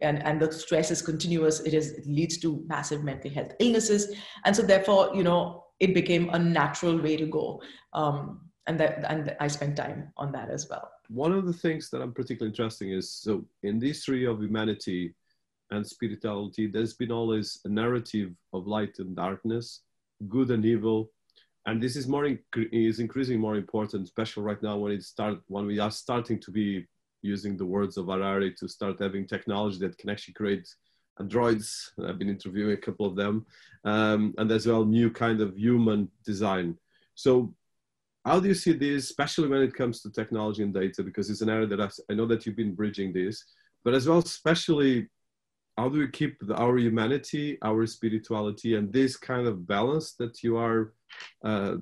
and, and the stress is continuous. It is it leads to massive mental health illnesses. And so therefore you know it became a natural way to go. Um, and that and i spent time on that as well. One of the things that i'm particularly interesting is so in the history of humanity and spirituality there's been always a narrative of light and darkness good and evil. And this is more is increasingly more important especially right now when it start when we are starting to be using the words of Harari to start having technology that can actually create androids. I've been interviewing a couple of them, um, and as well new kind of human design. So, how do you see this, especially when it comes to technology and data? Because it's an area that I, I know that you've been bridging this, but as well, especially how do we keep the, our humanity, our spirituality, and this kind of balance that you are, uh,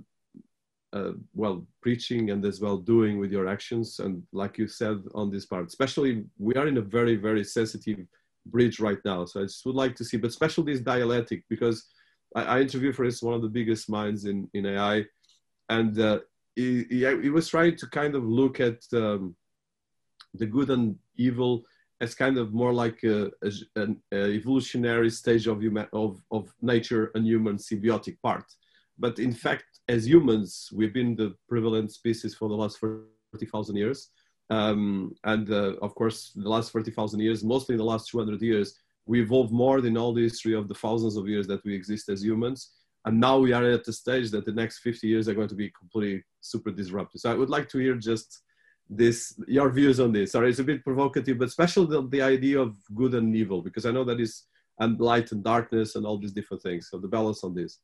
uh, well, preaching and as well doing with your actions? And like you said on this part, especially we are in a very, very sensitive bridge right now. So I just would like to see, but especially this dialectic, because I, I interviewed for instance one of the biggest minds in, in AI, and uh, he, he, he, was trying to kind of look at um, the good and evil as kind of more like a, a, an evolutionary stage of, human, of, of nature and human symbiotic part. But in fact, as humans, we've been the prevalent species for the last 40,000 years. Um, and uh, of course, the last 40,000 years, mostly the last 200 years, we evolved more than all the history of the thousands of years that we exist as humans. And now we are at the stage that the next 50 years are going to be completely super disruptive. So I would like to hear just this your views on this sorry it's a bit provocative but especially the, the idea of good and evil because i know that is and light and darkness and all these different things so the balance on this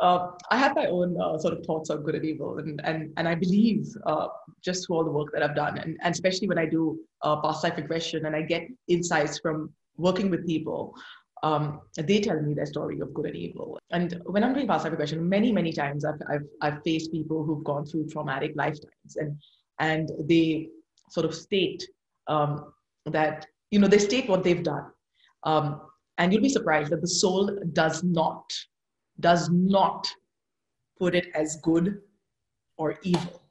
uh, i have my own uh, sort of thoughts on good and evil and and, and i believe uh, just through all the work that i've done and, and especially when i do uh, past life regression and i get insights from working with people um, they tell me their story of good and evil. And when I'm doing past life regression, many, many times I've, I've, I've faced people who've gone through traumatic lifetimes and, and they sort of state um, that, you know, they state what they've done. Um, and you'll be surprised that the soul does not, does not put it as good or evil.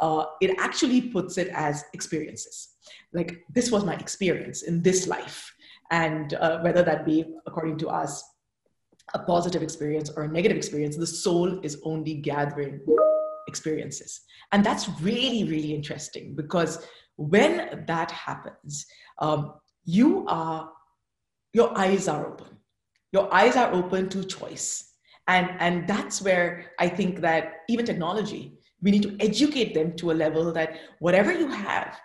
Uh, it actually puts it as experiences. Like, this was my experience in this life and uh, whether that be, according to us, a positive experience or a negative experience, the soul is only gathering experiences. And that's really, really interesting because when that happens, um, you are, your eyes are open. Your eyes are open to choice. And, and that's where I think that even technology, we need to educate them to a level that whatever you have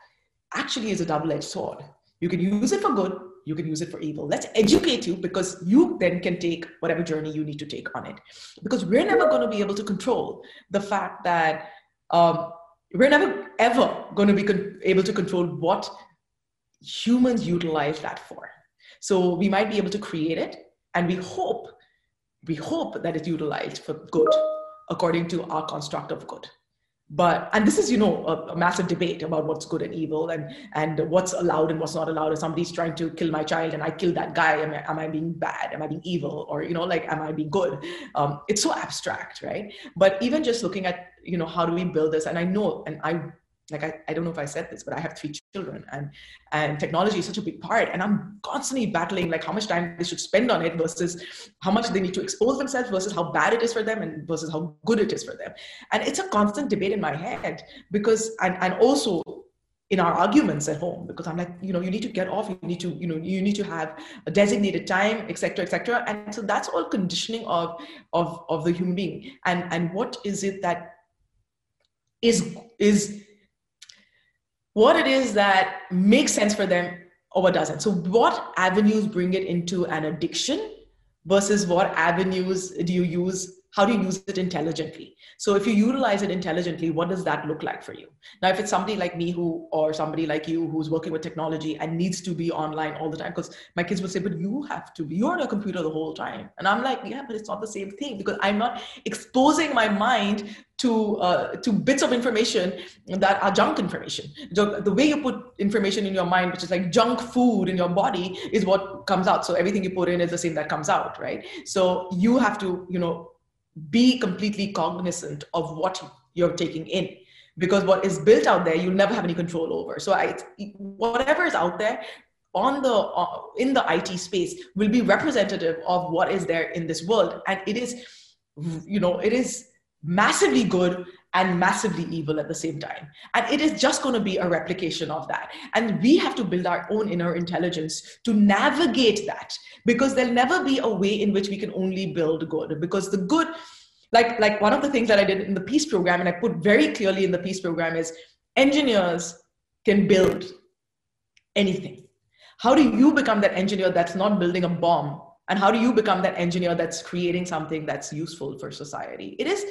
actually is a double edged sword. You can use it for good you can use it for evil. Let's educate you because you then can take whatever journey you need to take on it. Because we're never going to be able to control the fact that um, we're never ever going to be con- able to control what humans utilize that for. So we might be able to create it, and we hope, we hope that it's utilized for good according to our construct of good. But and this is you know a, a, massive debate about what's good and evil and and what's allowed and what's not allowed. If somebody's trying to kill my child and i kill that guy am I, am I being bad? Am i being evil? Or you know like am i being good? Um, it's so abstract right? But even just looking at you know how do we build this? And i know and i like I, I don't know if i said this but i have three children and and technology is such a big part and i'm constantly battling like how much time they should spend on it versus how much they need to expose themselves versus how bad it is for them and versus how good it is for them. And it's a constant debate in my head because and, and also in our arguments at home because i'm like you know you need to get off you need to you know you need to have a designated time etc etc and so that's all conditioning of of of the human being. And and what is it that is is what it is that makes sense for them or what doesn't. So, what avenues bring it into an addiction versus what avenues do you use how do you use it intelligently so if you utilize it intelligently what does that look like for you now if it's somebody like me who or somebody like you who's working with technology and needs to be online all the time because my kids will say but you have to be you're on a computer the whole time and i'm like yeah but it's not the same thing because i'm not exposing my mind to uh, to bits of information that are junk information. So the way you put information in your mind, which is like junk food in your body, is what comes out. So everything you put in is the same that comes out, right? So you have to, you know, be completely cognizant of what you're taking in. Because what is built out there you'll never have any control over. So I, whatever is out there on the uh, in the IT space will be representative of what is there in this world. And it is you know it is massively good and massively evil at the same time. And it is just going to be a replication of that. And we have to build our own inner intelligence to navigate that because there'll never be a way in which we can only build good because the good like like one of the things that I did in the peace program and I put very clearly in the peace program is engineers can build anything how do you become that engineer that's not building a bomb and how do you become that engineer that's creating something that's useful for society it is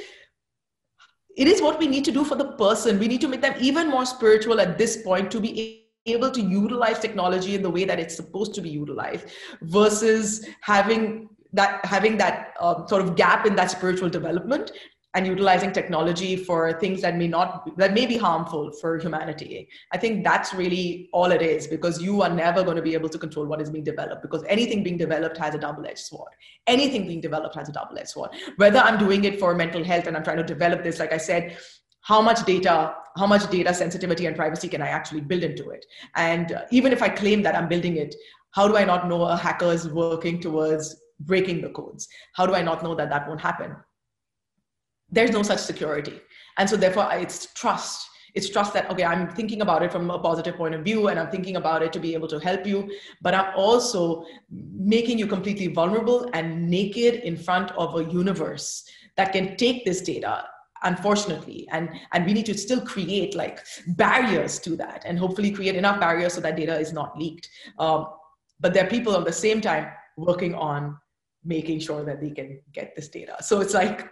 it is what we need to do for the person. We need to make them even more spiritual at this point to be able to utilize technology in the way that it's supposed to be utilized versus having that having that um, sort of gap in that spiritual development and utilizing technology for things that may not that may be harmful for humanity. I think that's really all it is because you are never going to be able to control what is being developed because anything being developed has a double-edged sword. Anything being developed has a double-edged sword. Whether i'm doing it for mental health and i'm trying to develop this like i said how much data how much data sensitivity and privacy can i actually build into it? And uh, even if i claim that i'm building it how do i not know a hacker is working towards breaking the codes? How do i not know that that won't happen there's no such security. And so therefore it's trust. It's trust that okay i'm thinking about it from a positive point of view and i'm thinking about it to be able to help you but i'm also making you completely vulnerable and naked in front of a universe that can take this data unfortunately. And and we need to still create like barriers to that and hopefully create enough barriers so that data is not leaked. Um, but there are people at the same time working on making sure that they can get this data. So it's like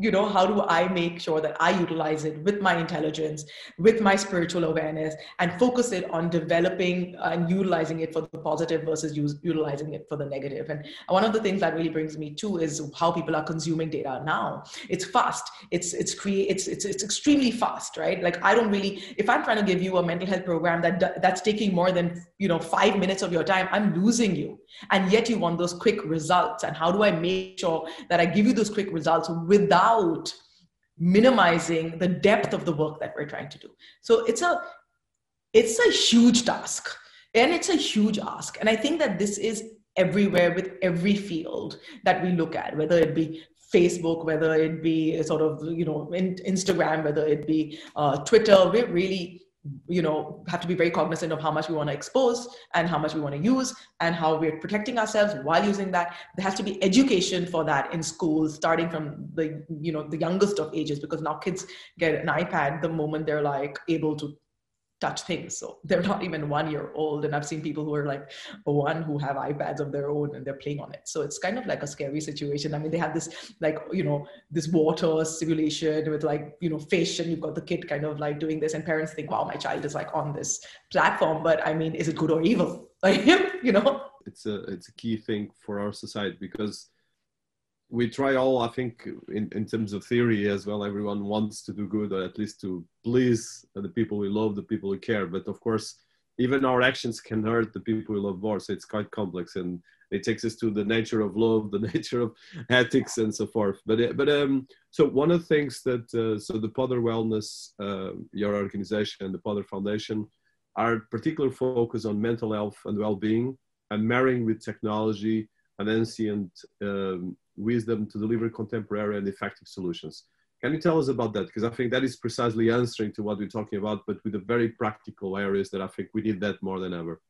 you know how do i make sure that i utilize it with my intelligence with my spiritual awareness and focus it on developing and utilizing it for the positive versus use, utilizing it for the negative? and one of the things that really brings me to is how people are consuming data now. It's fast. It's it's create it's, it's it's extremely fast right? Like i don't really if i'm trying to give you a mental health program that that's taking more than you know 5 minutes of your time i'm losing you. And yet you want those quick results. And how do i make sure that i give you those quick results without minimizing the depth of the work that we're trying to do. So it's a it's a huge task and it's a huge ask. And i think that this is everywhere with every field that we look at whether it be facebook whether it be sort of you know instagram whether it be uh, twitter. We're really you know have to be very cognizant of how much we want to expose and how much we want to use and how we're protecting ourselves while using that. There has to be education for that in schools starting from the you know the youngest of ages because now kids get an ipad the moment they're like able to touch things. So they're not even one year old. And I've seen people who are like one who have iPads of their own and they're playing on it. So it's kind of like a scary situation. I mean, they have this like, you know, this water simulation with like, you know, fish and you've got the kid kind of like doing this and parents think, wow, my child is like on this platform. But I mean, is it good or evil? Like, you know? It's a, it's a key thing for our society because we try all i think in, in terms of theory as well everyone wants to do good or at least to please the people we love the people we care. But of course even our actions can hurt the people we love more so it's quite complex and it takes us to the nature of love the nature of ethics and so forth. But but um so one of the things that uh, so the Poddar Wellness uh, your organization and the Poddar Foundation are particular focus on mental health and well-being and marrying with technology and ancient um, wisdom to deliver contemporary and effective solutions. Can you tell us about that? Because I think that is precisely answering to what we're talking about, but with the very practical areas that I think we need that more than ever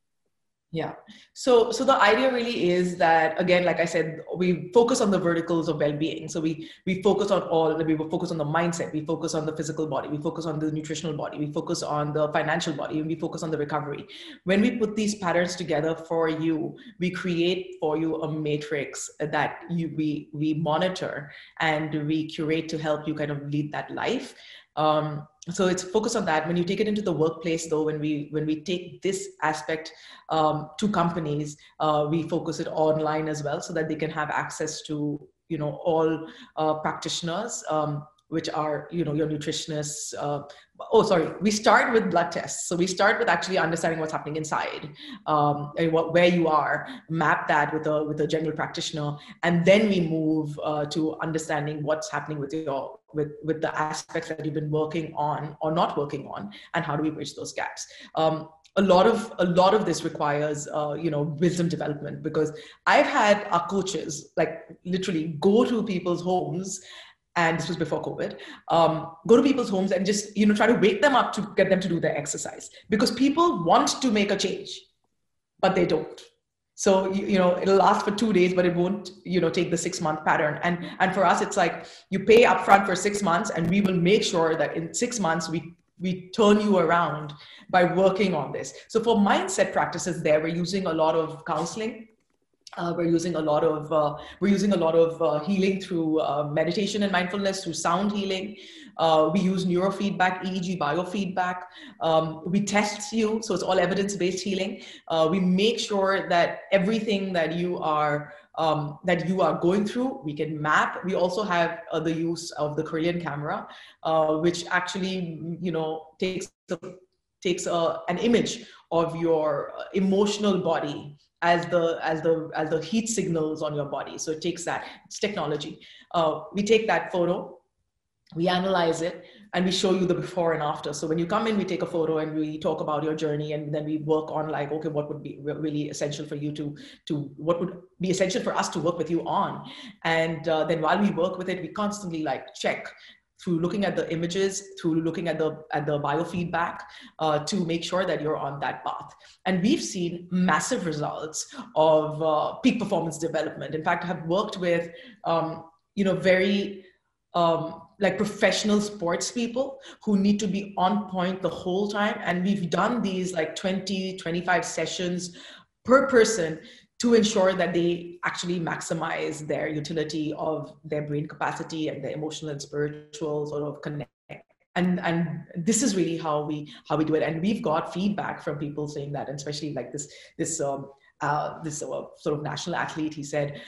yeah. So so the idea really is that again like i said we focus on the verticals of well-being. So we we focus on all we focus on the mindset we focus on the physical body we focus on the nutritional body we focus on the financial body and we focus on the recovery. When we put these patterns together for you we create for you a matrix that you we we monitor and we curate to help you kind of lead that life um, so it's focused on that. When you take it into the workplace though when we when we take this aspect um, to companies uh, we focus it online as well so that they can have access to you know all uh, practitioners um, which are you know your nutritionists uh, oh sorry. We start with blood tests. So we start with actually understanding what's happening inside um, and what where you are map that with a with a general practitioner and then we move uh, to understanding what's happening with your with with the aspects that you've been working on or not working on and how do we bridge those gaps. Um, a lot of a lot of this requires uh, you know wisdom development because i've had our coaches like literally go to people's homes and this was before covid um, go to people's homes and just you know try to wake them up to get them to do their exercise because people want to make a change but they don't so you, you know it'll last for two days but it won't you know take the six month pattern and and for us it's like you pay upfront for six months and we will make sure that in six months we we turn you around by working on this. So for mindset practices, there we're using a lot of counseling. Uh, we're using a lot of uh, we're using a lot of uh, healing through uh, meditation and mindfulness through sound healing. Uh, we use neurofeedback, EEG biofeedback. Um, we test you, so it's all evidence-based healing. Uh, we make sure that everything that you are um, that you are going through, we can map. We also have the use of the Kirlian camera, which actually, you know, takes takes a, an image of your emotional body as the as the as the heat signals on your body. So it takes that. It's technology. Uh, we take that photo, we analyze it, and we show you the before and after. So when you come in, we take a photo and we talk about your journey, and then we work on like, okay, what would be really essential for you to to what would be essential for us to work with you on, and uh, then while we work with it, we constantly like check through looking at the images, through looking at the at the biofeedback, uh, to make sure that you're on that path. And we've seen massive results of uh, peak performance development. In fact, I have worked with um, you know very um, like professional sports people who need to be on point the whole time and we've done these like 20 25 sessions per person to ensure that they actually maximize their utility of their brain capacity and their emotional and spiritual sort of connect and and this is really how we how we do it and we've got feedback from people saying that and especially like this this um uh, this uh, sort of national athlete he said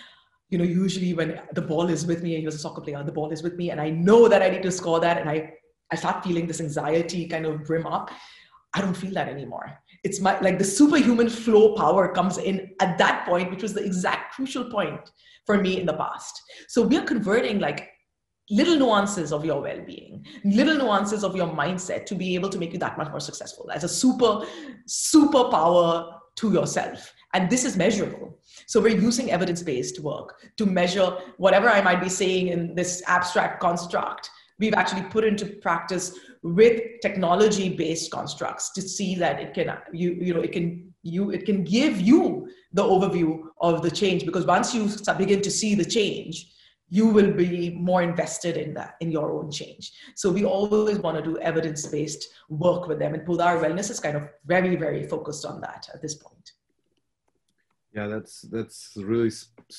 you know, usually when the ball is with me, and he was a soccer player, the ball is with me, and I know that I need to score that, and I, I start feeling this anxiety kind of brim up. I don't feel that anymore. It's my like the superhuman flow power comes in at that point, which was the exact crucial point for me in the past. So we're converting like little nuances of your well-being little nuances of your mindset to be able to make you that much more successful as a super superpower to yourself and this is measurable so we're using evidence-based work to measure whatever I might be saying in this abstract construct. We've actually put into practice with technology-based constructs to see that it can you you know it can you it can give you the overview of the change because once you begin to see the change you will be more invested in that in your own change. So we always want to do evidence-based work with them and Poddar Wellness is kind of very very focused on that at this point yeah, that's that's really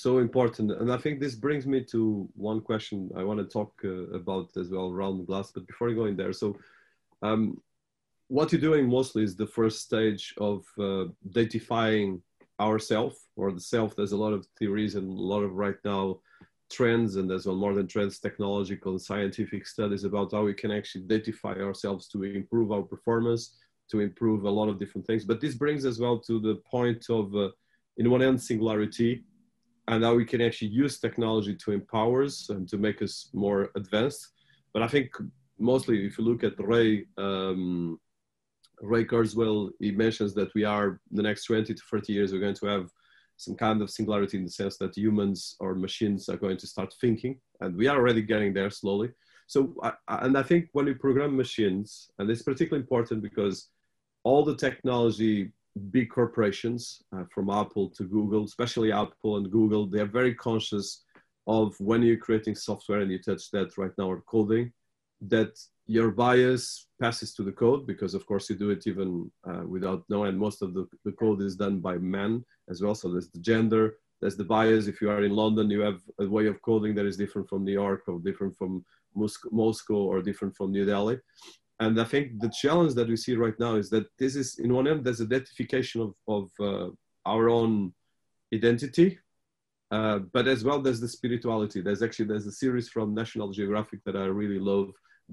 so important, and I think this brings me to one question I want to talk uh, about as well around glass. But before I go in there, so um, what you're doing mostly is the first stage of uh, ourself or the self. There's a lot of theories and a lot of right now trends, and there's well more than trends, technological and scientific studies about how we can actually datify ourselves to improve our performance, to improve a lot of different things. But this brings as well to the point of uh, in one end singularity and how we can actually use technology to empower us and to make us more advanced. But i think mostly if you look at ray um, ray kurzweil he mentions that we are the next 20 to 30 years we're going to have some kind of singularity in the sense that humans or machines are going to start thinking and we are already getting there slowly. So and i think when we program machines and it's particularly important because all the technology big corporations uh, from Apple to Google, especially Apple and Google, they are very conscious of when you're creating software and you touch that right now or coding, that your bias passes to the code because of course you do it even uh, without knowing most of the, the code is done by men as well. So there's the gender, there's the bias. If you are in London, you have a way of coding that is different from New York or different from Moscow or different from New Delhi. And I think the challenge that we see right now is that this is, in one end, there's a identification of, of uh, our own identity, uh, but as well there's the spirituality. There's actually there's a series from National Geographic that I really love,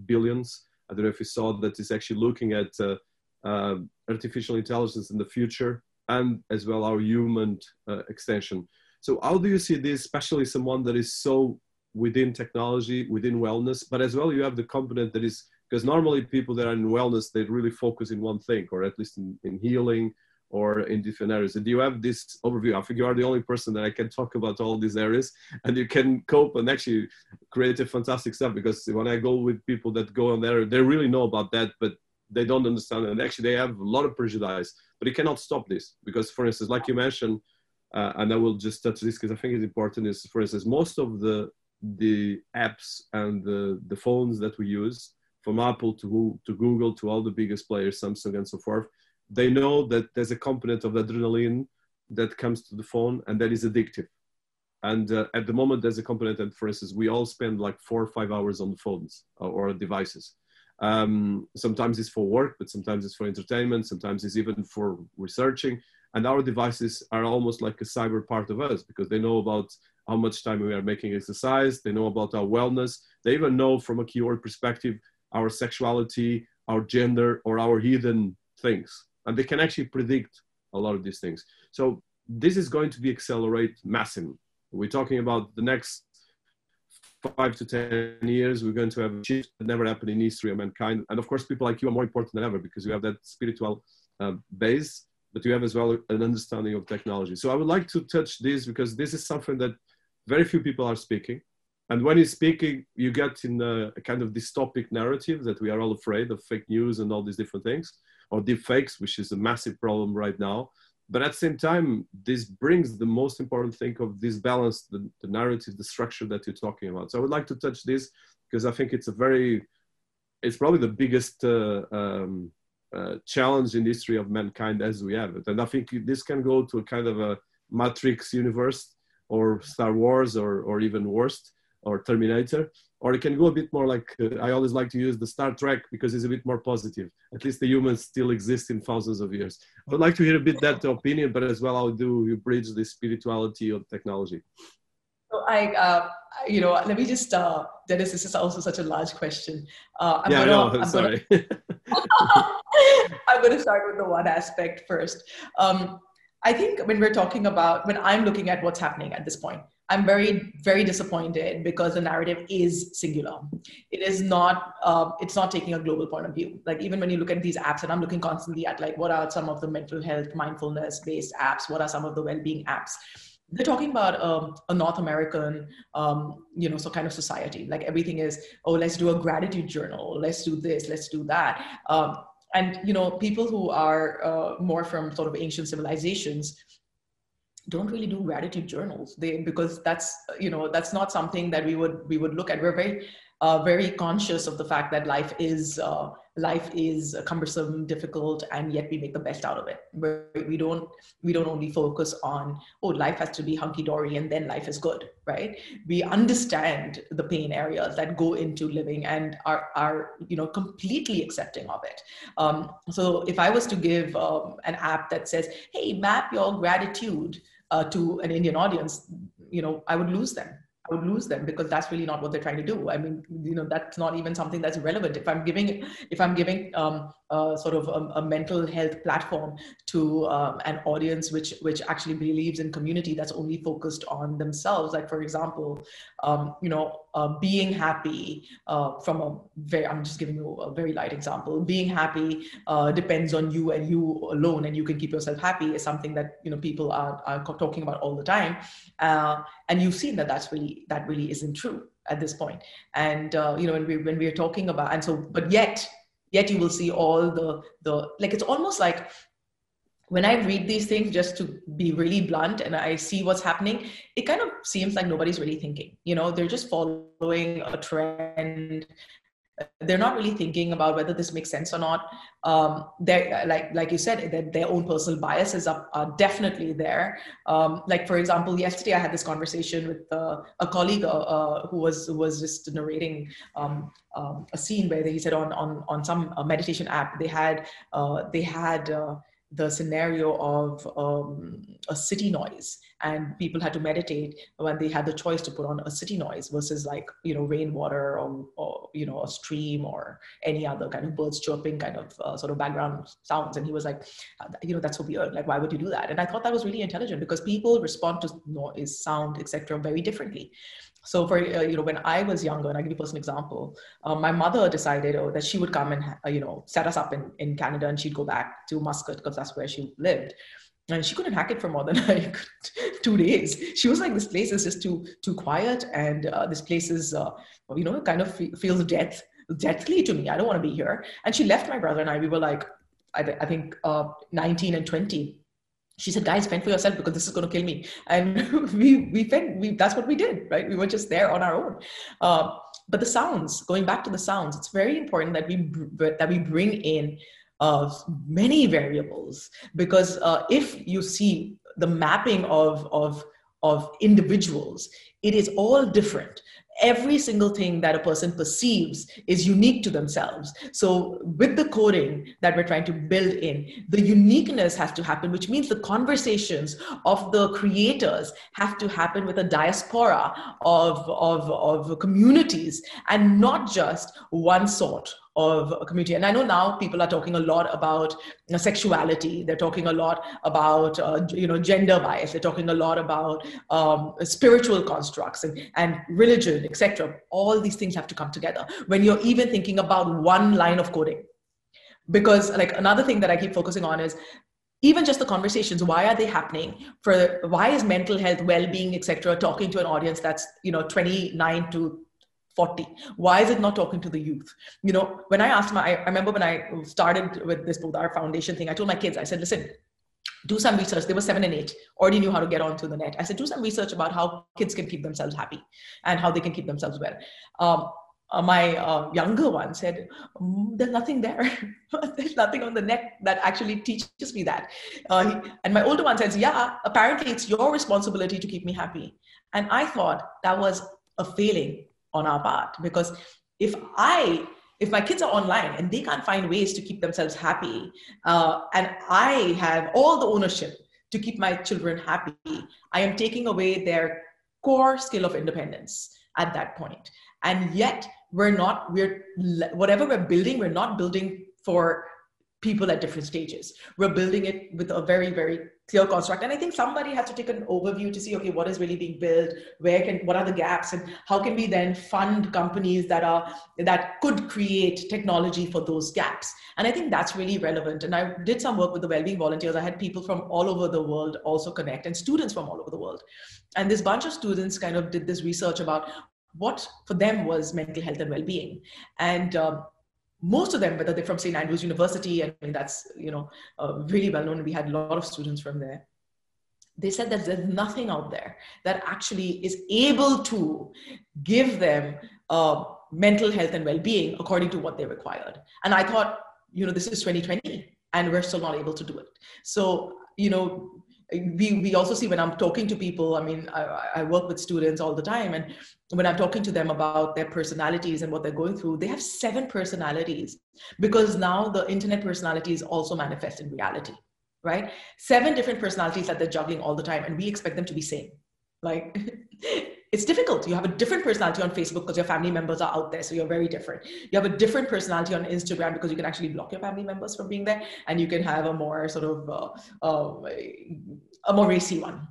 Billions. I don't know if you saw that is actually looking at uh, uh, artificial intelligence in the future and as well our human uh, extension. So how do you see this, especially someone that is so within technology, within wellness, but as well you have the component that is because normally people that are in wellness they really focus in one thing or at least in, in healing or in different areas. And do you have this overview. I think you are the only person that i can talk about all these areas and you can cope and actually create a fantastic stuff because when i go with people that go on there they really know about that but they don't understand. And actually they have a lot of prejudice. But you cannot stop this because for instance like you mentioned uh, and i will just touch this because i think it's important is for instance most of the the apps and the, the phones that we use from Apple to, to Google to all the biggest players, Samsung and so forth, they know that there's a component of adrenaline that comes to the phone and that is addictive. And uh, at the moment, there's a component that, for instance, we all spend like four or five hours on the phones or, or devices. Um, sometimes it's for work, but sometimes it's for entertainment. Sometimes it's even for researching. And our devices are almost like a cyber part of us because they know about how much time we are making exercise. They know about our wellness. They even know from a keyword perspective our sexuality, our gender, or our hidden things. And they can actually predict a lot of these things. So this is going to be accelerate massively. We're talking about the next five to 10 years, we're going to have a shift that never happened in history of mankind. And of course, people like you are more important than ever because you have that spiritual uh, base, but you have as well an understanding of technology. So I would like to touch this because this is something that very few people are speaking. And when you're speaking, you get in a, a kind of dystopic narrative that we are all afraid of fake news and all these different things, or deep fakes, which is a massive problem right now. But at the same time this brings the most important thing of this balance the, the, narrative the structure that you're talking about. So i would like to touch this because i think it's a very it's probably the biggest uh, um, uh, challenge in the history of mankind as we have it. And i think this can go to a kind of a matrix universe or star wars or, or even worse or terminator or it can go a bit more like uh, I always like to use the Star Trek because it's a bit more positive. At least the humans still exist in thousands of years. I would like to hear a bit that opinion, but as well, how do you bridge the spirituality of technology? So I, uh, you know, let me just, uh, Dinis, this is also such a large question. Uh, I'm yeah, gonna, I know. I'm Sorry. Gonna, I'm going to start with the one aspect first. Um, I think when we're talking about, when I'm looking at what's happening at this point, I'm very, very disappointed because the narrative is singular. It is not, uh, it's not taking a global point of view. Like even when you look at these apps, and I'm looking constantly at like what are some of the mental health, mindfulness-based apps? What are some of the well-being apps? They're talking about um, a North American, um, you know, so kind of society. Like everything is, oh, let's do a gratitude journal. Let's do this. Let's do that. Um, and you know, people who are uh, more from sort of ancient civilizations don't really do gratitude journals. They because that's you know that's not something that we would we would look at. We're very uh, very conscious of the fact that life is uh, life is cumbersome difficult and yet we make the best out of it. We don't we don't only focus on oh life has to be hunky-dory and then life is good right? We understand the pain areas that go into living and are are you know completely accepting of it. Um, so if i was to give um, an app that says hey map your gratitude uh, to an Indian audience, you know, I would lose them. I would lose them because that's really not what they're trying to do. I mean, you know, that's not even something that's relevant. If I'm giving, if I'm giving um, uh, sort of a, a, mental health platform to um, an audience which which actually believes in community that's only focused on themselves, like for example, um, you know, uh, being happy uh, from a very, I'm just giving you a very light example. Being happy uh, depends on you and you alone, and you can keep yourself happy is something that you know people are, are talking about all the time, uh, and you've seen that that's really that really isn't true at this point. And uh, you know, when we when we are talking about, and so, but yet, yet you will see all the the like it's almost like when I read these things, just to be really blunt, and I see what's happening, it kind of seems like nobody's really thinking. You know, they're just following a trend. They're not really thinking about whether this makes sense or not. Um, they're like, like you said, that their own personal biases are, are definitely there. Um, like for example, yesterday I had this conversation with uh, a colleague uh, uh who was who was just narrating um, um, a scene where he said on on on some uh, meditation app they had uh, they had the scenario of um, a city noise. And people had to meditate when they had the choice to put on a city noise versus like you know rainwater or, or you know a stream or any other kind of birds chirping kind of uh, sort of background sounds. And he was like you know that's so weird. Like why would you do that? And i thought that was really intelligent because people respond to noise sound etc very differently so for uh, you know, when I was younger, and I give you a personal example, uh, my mother decided oh, that she would come and uh, you know set us up in in Canada, and she'd go back to Muscat because that's where she lived. And she couldn't hack it for more than like two days. She was like, "This place is just too too quiet, and uh, this place is, uh, you know, kind of feels death deathly to me. I don't want to be here." And she left my brother and I. We were like, I, th- I think, uh, 19 and 20 she said, guys, fend for yourself because this is going to kill me. And we, we fend, we, that's what we did, right? We were just there on our own. Uh, but the sounds, going back to the sounds, it's very important that we that we bring in uh, many variables because uh, if you see the mapping of of of individuals, it is all different every single thing that a person perceives is unique to themselves. So, with the coding that we're trying to build in, the uniqueness has to happen, which means the conversations of the creators have to happen with a diaspora of, of, of communities and not just one sort of a community. And I know now people are talking a lot about you know, sexuality. They're talking a lot about uh, you know gender bias. They're talking a lot about um, spiritual constructs and, and religion, etc. All these things have to come together when you're even thinking about one line of coding. Because like another thing that I keep focusing on is even just the conversations why are they happening for why is mental health well-being etc talking to an audience that's you know 29 to 40 why is it not talking to the youth you know when i asked my i remember when i started with this Poddar foundation thing i told my kids i said listen do some research they were seven and eight already knew how to get onto the net i said do some research about how kids can keep themselves happy and how they can keep themselves well um, uh, my uh, younger one said, mm, There's nothing there. There's nothing on the net that actually teaches me that. Uh, he, and my older one says, Yeah, apparently it's your responsibility to keep me happy. And I thought that was a failing on our part because if i if my kids are online and they can't find ways to keep themselves happy uh, and i have all the ownership to keep my children happy i am taking away their core skill of independence at that point and yet we're not we're whatever we're building we're not building for people at different stages. We're building it with a very, very clear construct. And I think somebody has to take an overview to see, okay, what is really being built, where can, what are the gaps, and how can we then fund companies that are that could create technology for those gaps. And I think that's really relevant. And I did some work with the well-being volunteers. I had people from all over the world also connect, and students from all over the world. And this bunch of students kind of did this research about what for them was mental health and well-being and um, most of them, whether they're from St. Andrews University, I mean, that's, you know, uh, really well known. We had a lot of students from there. They said that there's nothing out there that actually is able to give them uh, mental health and well-being according to what they required. And I thought, you know, this is 2020 and we're still not able to do it. So, you know, we, we also see when I'm talking to people, I mean, I, I work with students all the time, and when I'm talking to them about their personalities and what they're going through, they have seven personalities because now the internet personalities also manifest in reality, right? Seven different personalities that they're juggling all the time, and we expect them to be same. Like, it's difficult. You have a different personality on Facebook because your family members are out there, so you're very different. You have a different personality on Instagram because you can actually block your family members from being there, and you can have a more sort of uh, uh, a more racy one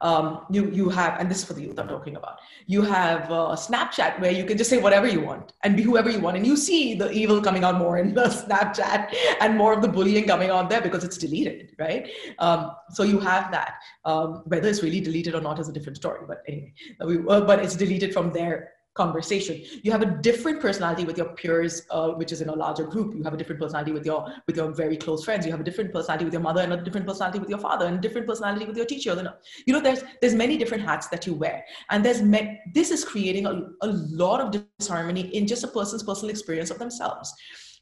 um, you you have and this is for the youth i'm talking about. You have uh, snapchat where you can just say whatever you want and be whoever you want. And you see the evil coming out more in the snapchat and more of the bullying coming out there because it's deleted right? Um, so you have that. Um, whether it's really deleted or not is a different story. But anyway we, uh, but it's deleted from there conversation. You have a different personality with your peers uh, which is in a larger group. You have a different personality with your with your very close friends. You have a different personality with your mother and a different personality with your father and a different personality with your teacher. You know there's there's many different hats that you wear. And there's me- this is creating a, a lot of disharmony in just a person's personal experience of themselves.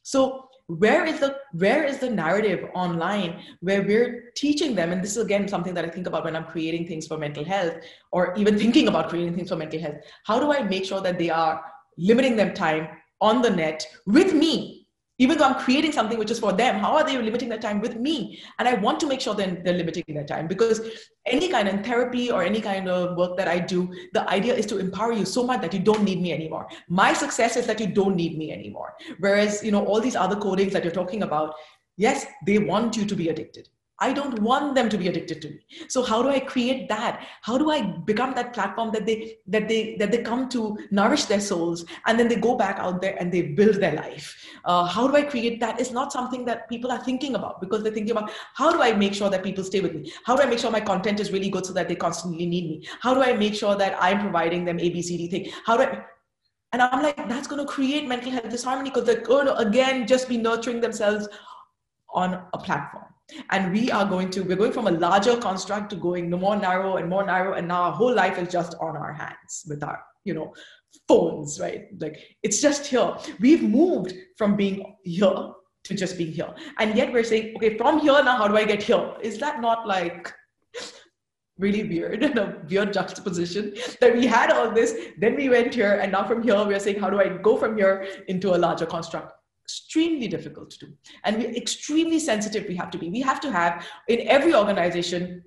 So where is the where is the narrative online where we're teaching them? And this is again something that i think about when i'm creating things for mental health or even thinking about creating things for mental health. How do i make sure that they are limiting them time on the net with me even though I'm creating something which is for them, how are they limiting their time with me? And I want to make sure that they're limiting their time because any kind of therapy or any kind of work that I do, the idea is to empower you so much that you don't need me anymore. My success is that you don't need me anymore. Whereas, you know, all these other codings that you're talking about, yes, they want you to be addicted. I don't want them to be addicted to me. So how do I create that? How do I become that platform that they that they that they come to nourish their souls and then they go back out there and they build their life? Uh, how do I create that? It's not something that people are thinking about because they're thinking about how do I make sure that people stay with me? How do I make sure my content is really good so that they constantly need me? How do I make sure that I'm providing them ABCD thing? How do I and I'm like, that's going to create mental health disharmony because they're going to again just be nurturing themselves on a platform and we are going to we're going from a larger construct to going more narrow and more narrow and now our whole life is just on our hands with our you know phones, right? Like it's just here. We've moved from being here to just being here. And yet we're saying, okay, from here now, how do I get here? Is that not like really weird and a weird juxtaposition that we had all this, then we went here, and now from here we're saying, how do I go from here into a larger construct? Extremely difficult to do. And we're extremely sensitive we have to be. We have to have in every organization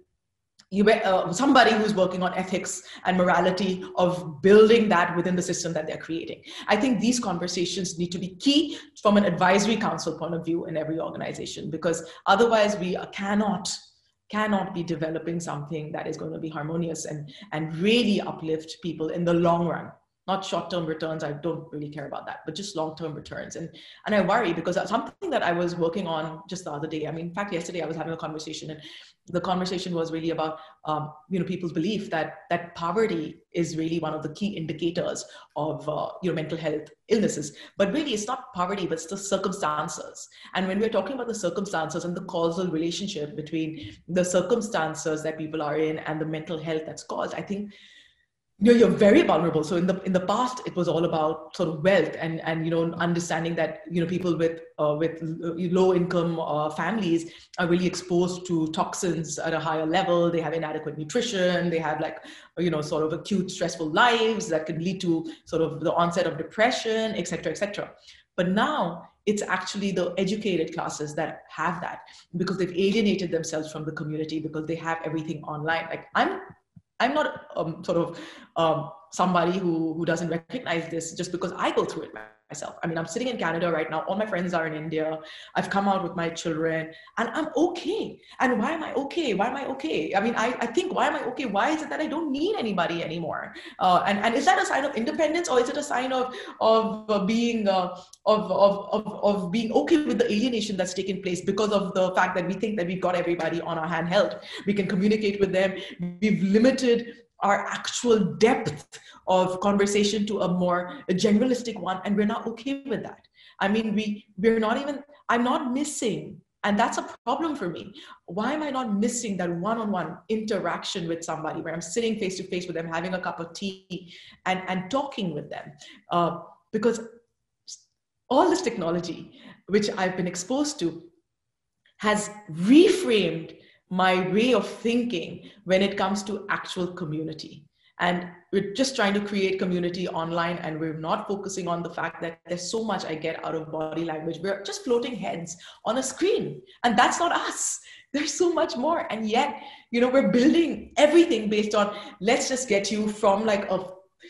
you uh, somebody who's working on ethics and morality of building that within the system that they're creating i think these conversations need to be key from an advisory council point of view in every organization because otherwise we cannot cannot be developing something that is going to be harmonious and and really uplift people in the long run not short-term returns i don't really care about that but just long-term returns. And and i worry because that's something that i was working on just the other day. I mean in fact yesterday i was having a conversation and the conversation was really about um, you know people's belief that that poverty is really one of the key indicators of uh, you know mental health illnesses. But really it's not poverty but it's the circumstances. And when we're talking about the circumstances and the causal relationship between the circumstances that people are in and the mental health that's caused i think you know, you're very vulnerable. So in the in the past, it was all about sort of wealth and and you know understanding that you know people with uh, with low income uh, families are really exposed to toxins at a higher level. They have inadequate nutrition. They have like you know sort of acute stressful lives that can lead to sort of the onset of depression, etc., etc. But now it's actually the educated classes that have that because they've alienated themselves from the community because they have everything online. Like I'm I'm not um, sort of um, somebody who, who doesn't recognize this just because I go through it myself. I mean, I'm sitting in Canada right now. All my friends are in India. I've come out with my children and I'm okay. And why am I okay? Why am I okay? I mean, I, I think, why am I okay? Why is it that I don't need anybody anymore? Uh, and, and is that a sign of independence or is it a sign of, of uh, being, uh, of, of, of, of being okay with the alienation that's taken place because of the fact that we think that we've got everybody on our handheld? We can communicate with them. We've limited our actual depth of conversation to a more generalistic one and we're not okay with that. I mean we we're not even i'm not missing and that's a problem for me. Why am i not missing that one-on-one interaction with somebody where i'm sitting face to face with them having a cup of tea and and talking with them? Uh, because all this technology which i've been exposed to has reframed my way of thinking when it comes to actual community. And we're just trying to create community online, and we're not focusing on the fact that there's so much I get out of body language. We're just floating heads on a screen, and that's not us. There's so much more. And yet, you know, we're building everything based on let's just get you from like a,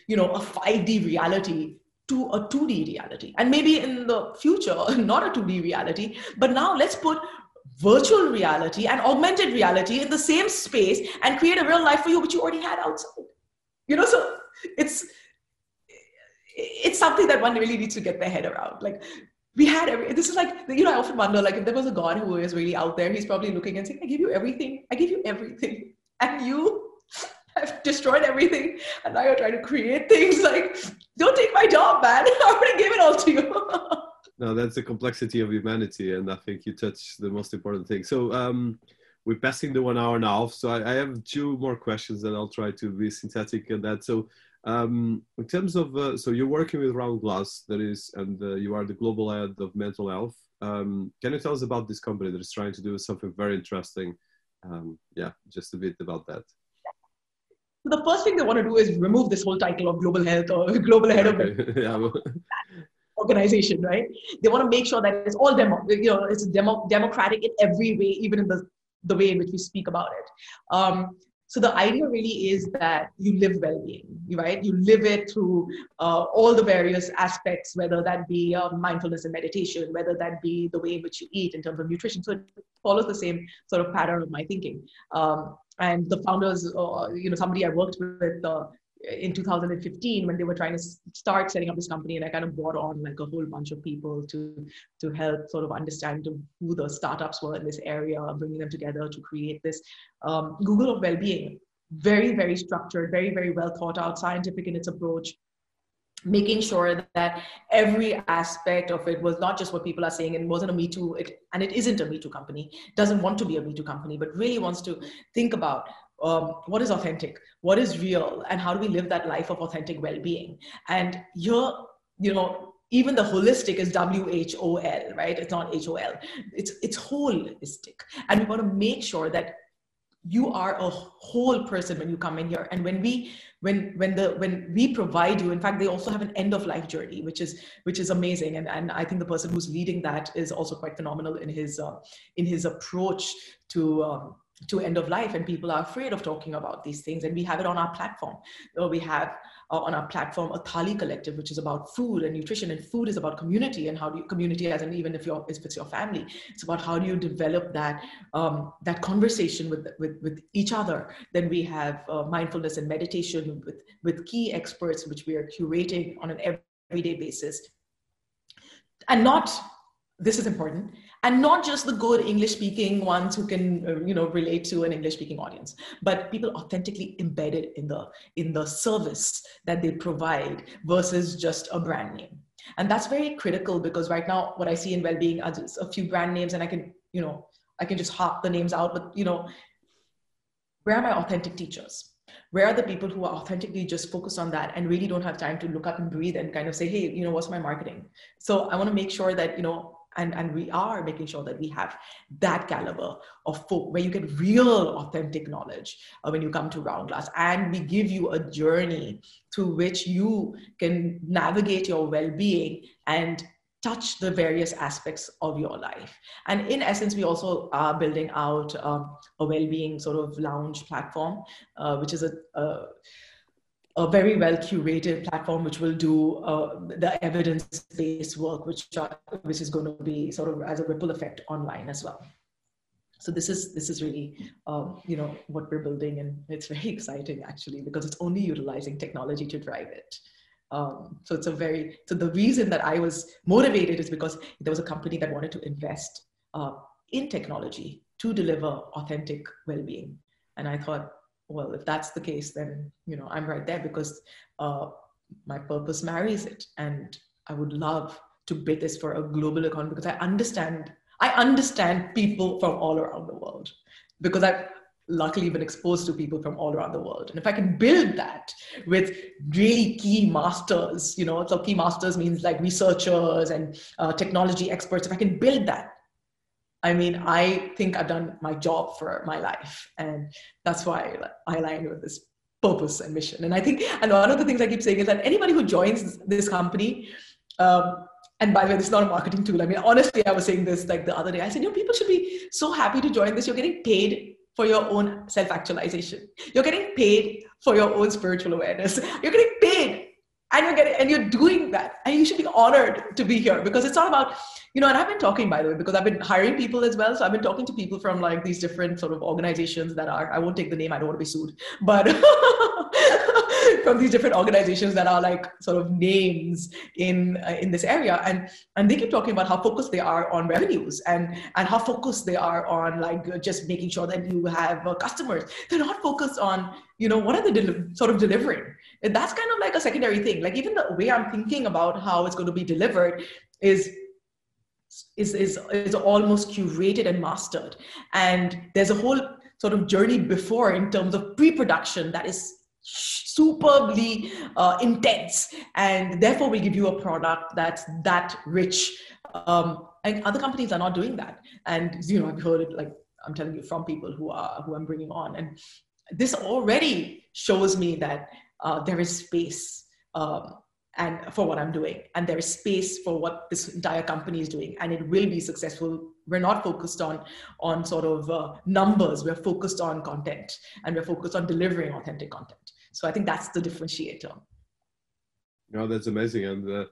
you know, a 5D reality to a 2D reality. And maybe in the future, not a 2D reality, but now let's put virtual reality and augmented reality in the same space and create a real life for you which you already had outside. You know so it's it's something that one really needs to get their head around. Like we had every this is like you know i often wonder like if there was a god who is really out there he's probably looking and saying i give you everything. I give you everything. And you have destroyed everything. And now you're trying to create things. Like don't take my job man. I already gave it all to you no, that's the complexity of humanity, and I think you touch the most important thing. So um, we're passing the one hour now, so I, I, have two more questions, and I'll try to be synthetic in that. So um, in terms of, uh, so you're working with RoundGlass, that is, and uh, you are the global head of mental health. Um, can you tell us about this company that is trying to do something very interesting? Um, yeah, just a bit about that. The first thing they want to do is remove this whole title of global health or global head of yeah organization, right? They want to make sure that it's all demo, you know, it's demo, democratic in every way, even in the, the way in which we speak about it. Um, so the idea really is that you live well-being, right? You live it through uh, all the various aspects, whether that be uh, mindfulness and meditation, whether that be the way in which you eat in terms of nutrition. So it follows the same sort of pattern of my thinking. Um, and the founders, uh, you know, somebody I worked with uh, in 2015 when they were trying to start setting up this company and i kind of brought on like a whole bunch of people to to help sort of understand who the startups were in this area bringing them together to create this um, google of well-being. Very very structured very very well thought out scientific in its approach making sure that every aspect of it was not just what people are saying and wasn't a me too it, and it isn't a me too company doesn't want to be a me too company but really wants to think about um, what is authentic, what is real, and how do we live that life of authentic well-being? And here, you know, even the holistic is W-H-O-L, right? It's not H-O-L. It's it's holistic, and we want to make sure that you are a whole person when you come in here and when we when when the when we provide you in fact they also have an end of life journey which is which is amazing and and i think the person who's leading that is also quite phenomenal in his uh, in his approach to um, to end of life and people are afraid of talking about these things and we have it on our platform. We have uh, on our platform a thali collective which is about food and nutrition and food is about community and how do you community as and even if you're if it's your family it's about how do you develop that um, that conversation with, with with each other. Then we have uh, mindfulness and meditation with with key experts which we are curating on an everyday basis. And not this is important and not just the good english speaking ones who can uh, you know relate to an english speaking audience but people authentically embedded in the in the service that they provide versus just a brand name. And that's very critical because right now what i see in well-being are just a few brand names and i can you know i can just hop the names out but you know where are my authentic teachers? Where are the people who are authentically just focused on that and really don't have time to look up and breathe and kind of say hey you know what's my marketing? So i want to make sure that you know and, and we are making sure that we have that caliber of folk where you get real authentic knowledge uh, when you come to roundglass and we give you a journey through which you can navigate your well-being and touch the various aspects of your life. And in essence we also are building out um, a well-being sort of lounge platform uh, which is a, a a very well curated platform which will do uh, the evidence based work which are, which is going to be sort of as a ripple effect online as well. So this is this is really um, you know what we're building and it's very exciting actually because it's only utilizing technology to drive it. Um, so it's a very so the reason that i was motivated is because there was a company that wanted to invest uh, in technology to deliver authentic well-being. And i thought well, if that's the case, then you know I'm right there because uh, my purpose marries it, and I would love to bid this for a global economy because I understand I understand people from all around the world because I've luckily been exposed to people from all around the world. And if I can build that with really key masters, you know, so key masters means like researchers and uh, technology experts, if I can build that, I mean, I think I've done my job for my life. And that's why I align with this purpose and mission. And I think, and one of the things I keep saying is that anybody who joins this company, um, and by the way, this is not a marketing tool. I mean, honestly, I was saying this like the other day. I said, you know, people should be so happy to join this. You're getting paid for your own self-actualization. You're getting paid for your own spiritual awareness. You're getting paid and you're getting and you're doing that. And you should be honored to be here because it's not about you know and i've been talking by the way because i've been hiring people as well. So i've been talking to people from like these different sort of organizations that are i won't take the name i don't want to be sued but from these different organizations that are like sort of names in uh, in this area. And and they keep talking about how focused they are on revenues and and how focused they are on like just making sure that you have uh, customers. They're not focused on you know what are they sort of delivering that's kind of like a secondary thing. Like even the way i'm thinking about how it's going to be delivered is is is, is almost curated and mastered. And there's a whole sort of journey before in terms of pre-production that is superbly uh, intense. And therefore we give you a product that's that rich. Um, and other companies are not doing that. And you know i've heard it like i'm telling you from people who are who i'm bringing on. And this already shows me that uh, there is space um, and for what i'm doing. And there is space for what this entire company is doing. And it will be successful. We're not focused on on sort of uh, numbers. We're focused on content. And we're focused on delivering authentic content. So i think that's the differentiator. No that's amazing. And uh,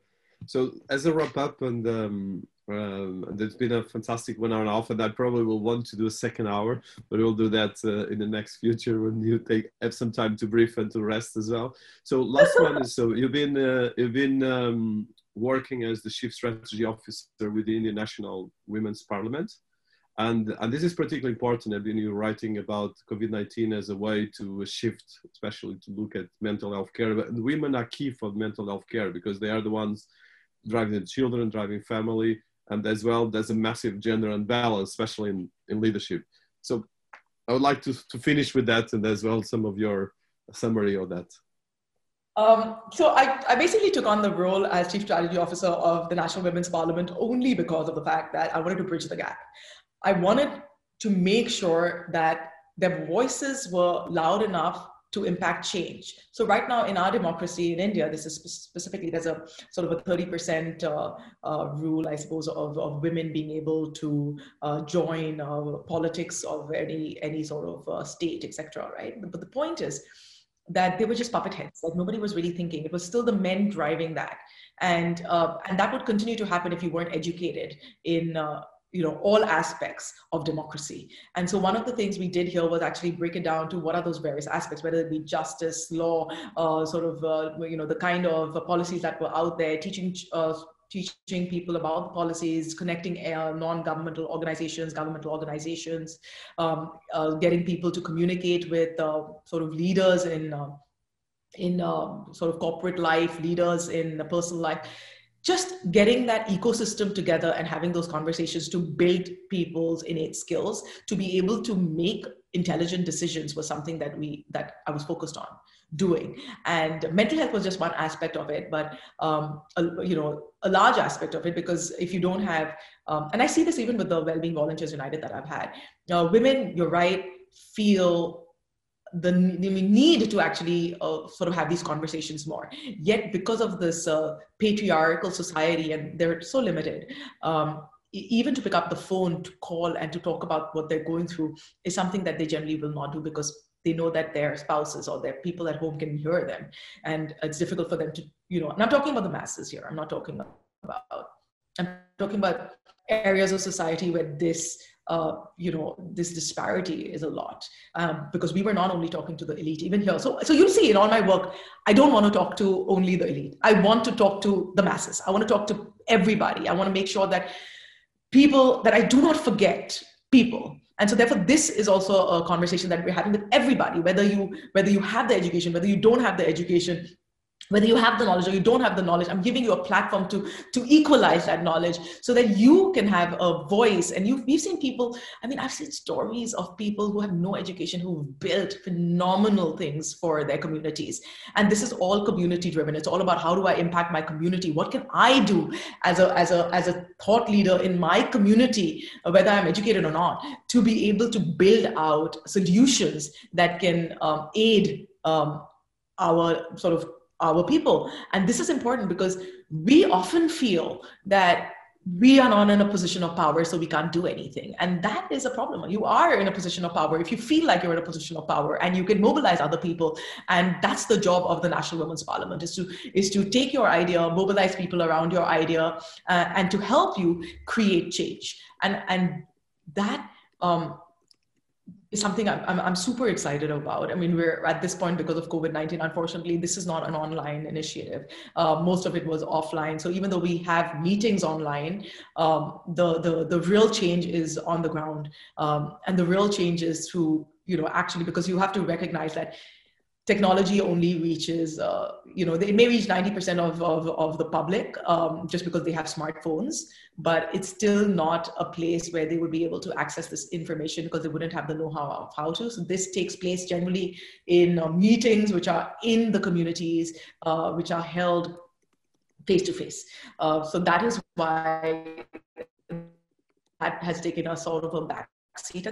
so as a wrap up and um, um, there's been a fantastic one hour and a half, and I probably will want to do a second hour, but we'll do that uh, in the next future when you take have some time to brief and to rest as well. So last one is so you've been uh, you've been um, working as the chief strategy officer within the National Women's Parliament, and and this is particularly important. I've been you writing about COVID nineteen as a way to shift, especially to look at mental health care. But women are key for mental health care because they are the ones driving the children, driving family and as well there's a massive gender imbalance especially in, in leadership so I would like to, to finish with that and as well some of your summary of that. Um, so I, I basically took on the role as chief strategy officer of the National Women's Parliament only because of the fact that I wanted to bridge the gap. I wanted to make sure that their voices were loud enough to impact change. So right now in our democracy in India, this is specifically, there's a sort of a 30% uh, uh, rule, I suppose, of, of women being able to uh, join uh, politics of any, any sort of uh, state, etc. right? But, but the point is that they were just puppet heads. Like nobody was really thinking. It was still the men driving that. And, uh, and that would continue to happen if you weren't educated in you know all aspects of democracy. And so one of the things we did here was actually break it down to what are those various aspects whether it be justice law uh, sort of uh, you know the kind of policies that were out there teaching uh, teaching people about the policies connecting uh, non-governmental organizations governmental organizations um, uh, getting people to communicate with uh, sort of leaders in in sort of corporate life leaders in the personal life just getting that ecosystem together and having those conversations to build people's innate skills to be able to make intelligent decisions was something that we that i was focused on doing. And mental health was just one aspect of it but um, a, you know a large aspect of it because if you don't have um, and i see this even with the well-being volunteers united that i've had. Now women you're right feel the need to actually uh, sort of have these conversations more. Yet, because of this uh, patriarchal society, and they're so limited, um, even to pick up the phone to call and to talk about what they're going through is something that they generally will not do because they know that their spouses or their people at home can hear them, and it's difficult for them to, you know. And I'm talking about the masses here. I'm not talking about. I'm talking about areas of society where this uh, you know, this disparity is a lot um, because we were not only talking to the elite, even here. So, so you'll see in all my work, I don't want to talk to only the elite. I want to talk to the masses. I want to talk to everybody. I want to make sure that people, that I do not forget people. And so therefore, this is also a conversation that we're having with everybody, whether you, whether you have the education, whether you don't have the education, whether you have the knowledge or you don't have the knowledge i'm giving you a platform to to equalize that knowledge so that you can have a voice. And you've, you've seen people i mean i've seen stories of people who have no education who've built phenomenal things for their communities. And this is all community driven it's all about how do i impact my community? What can i do as a as a as a thought leader in my community whether i'm educated or not to be able to build out solutions that can um, aid um, our sort of our people. And this is important because we often feel that we are not in a position of power, so we can't do anything. And that is a problem. You are in a position of power if you feel like you're in a position of power and you can mobilize other people. And that's the job of the National Women's Parliament is to, is to take your idea, mobilize people around your idea, uh, and to help you create change. And, and that um, is something I'm, I'm, I'm, super excited about. I mean, we're at this point because of COVID 19, unfortunately, this is not an online initiative. Uh, most of it was offline. So even though we have meetings online, um, the, the, the real change is on the ground. Um, and the real change is through, you know, actually, because you have to recognize that technology only reaches, uh, you know, it may reach 90% of, of, of the public um, just because they have smartphones, but it's still not a place where they would be able to access this information because they wouldn't have the know-how of how to. So this takes place generally in uh, meetings which are in the communities, uh, which are held face to face. So that is why that has taken a sort of a back seat.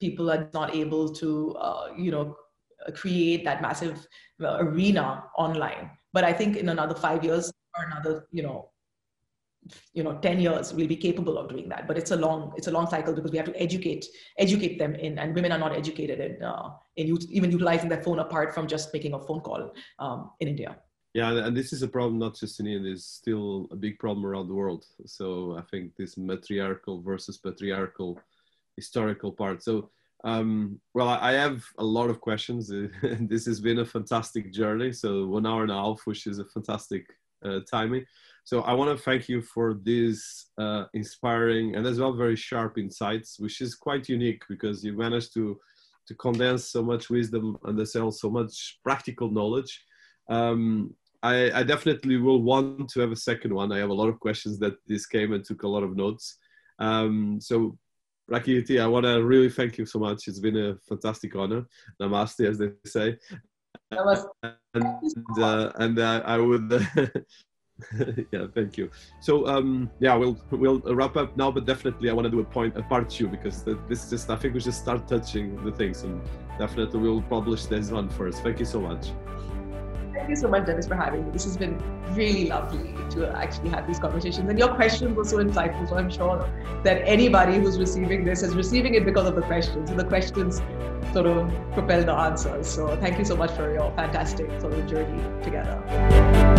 People are not able to, uh, you know, create that massive uh, arena online. But I think in another five years or another, you know, you know 10 years we'll be capable of doing that. But it's a long it's a long cycle because we have to educate educate them in and women are not educated in uh, in even utilizing their phone apart from just making a phone call um, in india. Yeah and this is a problem not just in india it's still a big problem around the world. So i think this matriarchal versus patriarchal historical part. So um, well, I have a lot of questions. this has been a fantastic journey. So one hour and a half, which is a fantastic uh, timing. So I want to thank you for these uh, inspiring and as well very sharp insights, which is quite unique because you managed to to condense so much wisdom and sell so much practical knowledge. Um, I, I, definitely will want to have a second one. I have a lot of questions that this came and took a lot of notes. Um, so Prakriti, I want to really thank you so much. It's been a fantastic honor. Namaste, as they say. Was- and uh, and uh, I would. yeah, thank you. So um, yeah, we'll we'll wrap up now, but definitely I want to do a point a part two because the, this just I think we just start touching the things, and definitely we'll publish this one first. Thank you so much. Thank you so much, Dinis, for having me. This has been really lovely to actually have these conversations. And your questions were so insightful. So I'm sure that anybody who's receiving this is receiving it because of the questions. And the questions sort of propel the answers. So thank you so much for your fantastic sort of journey together.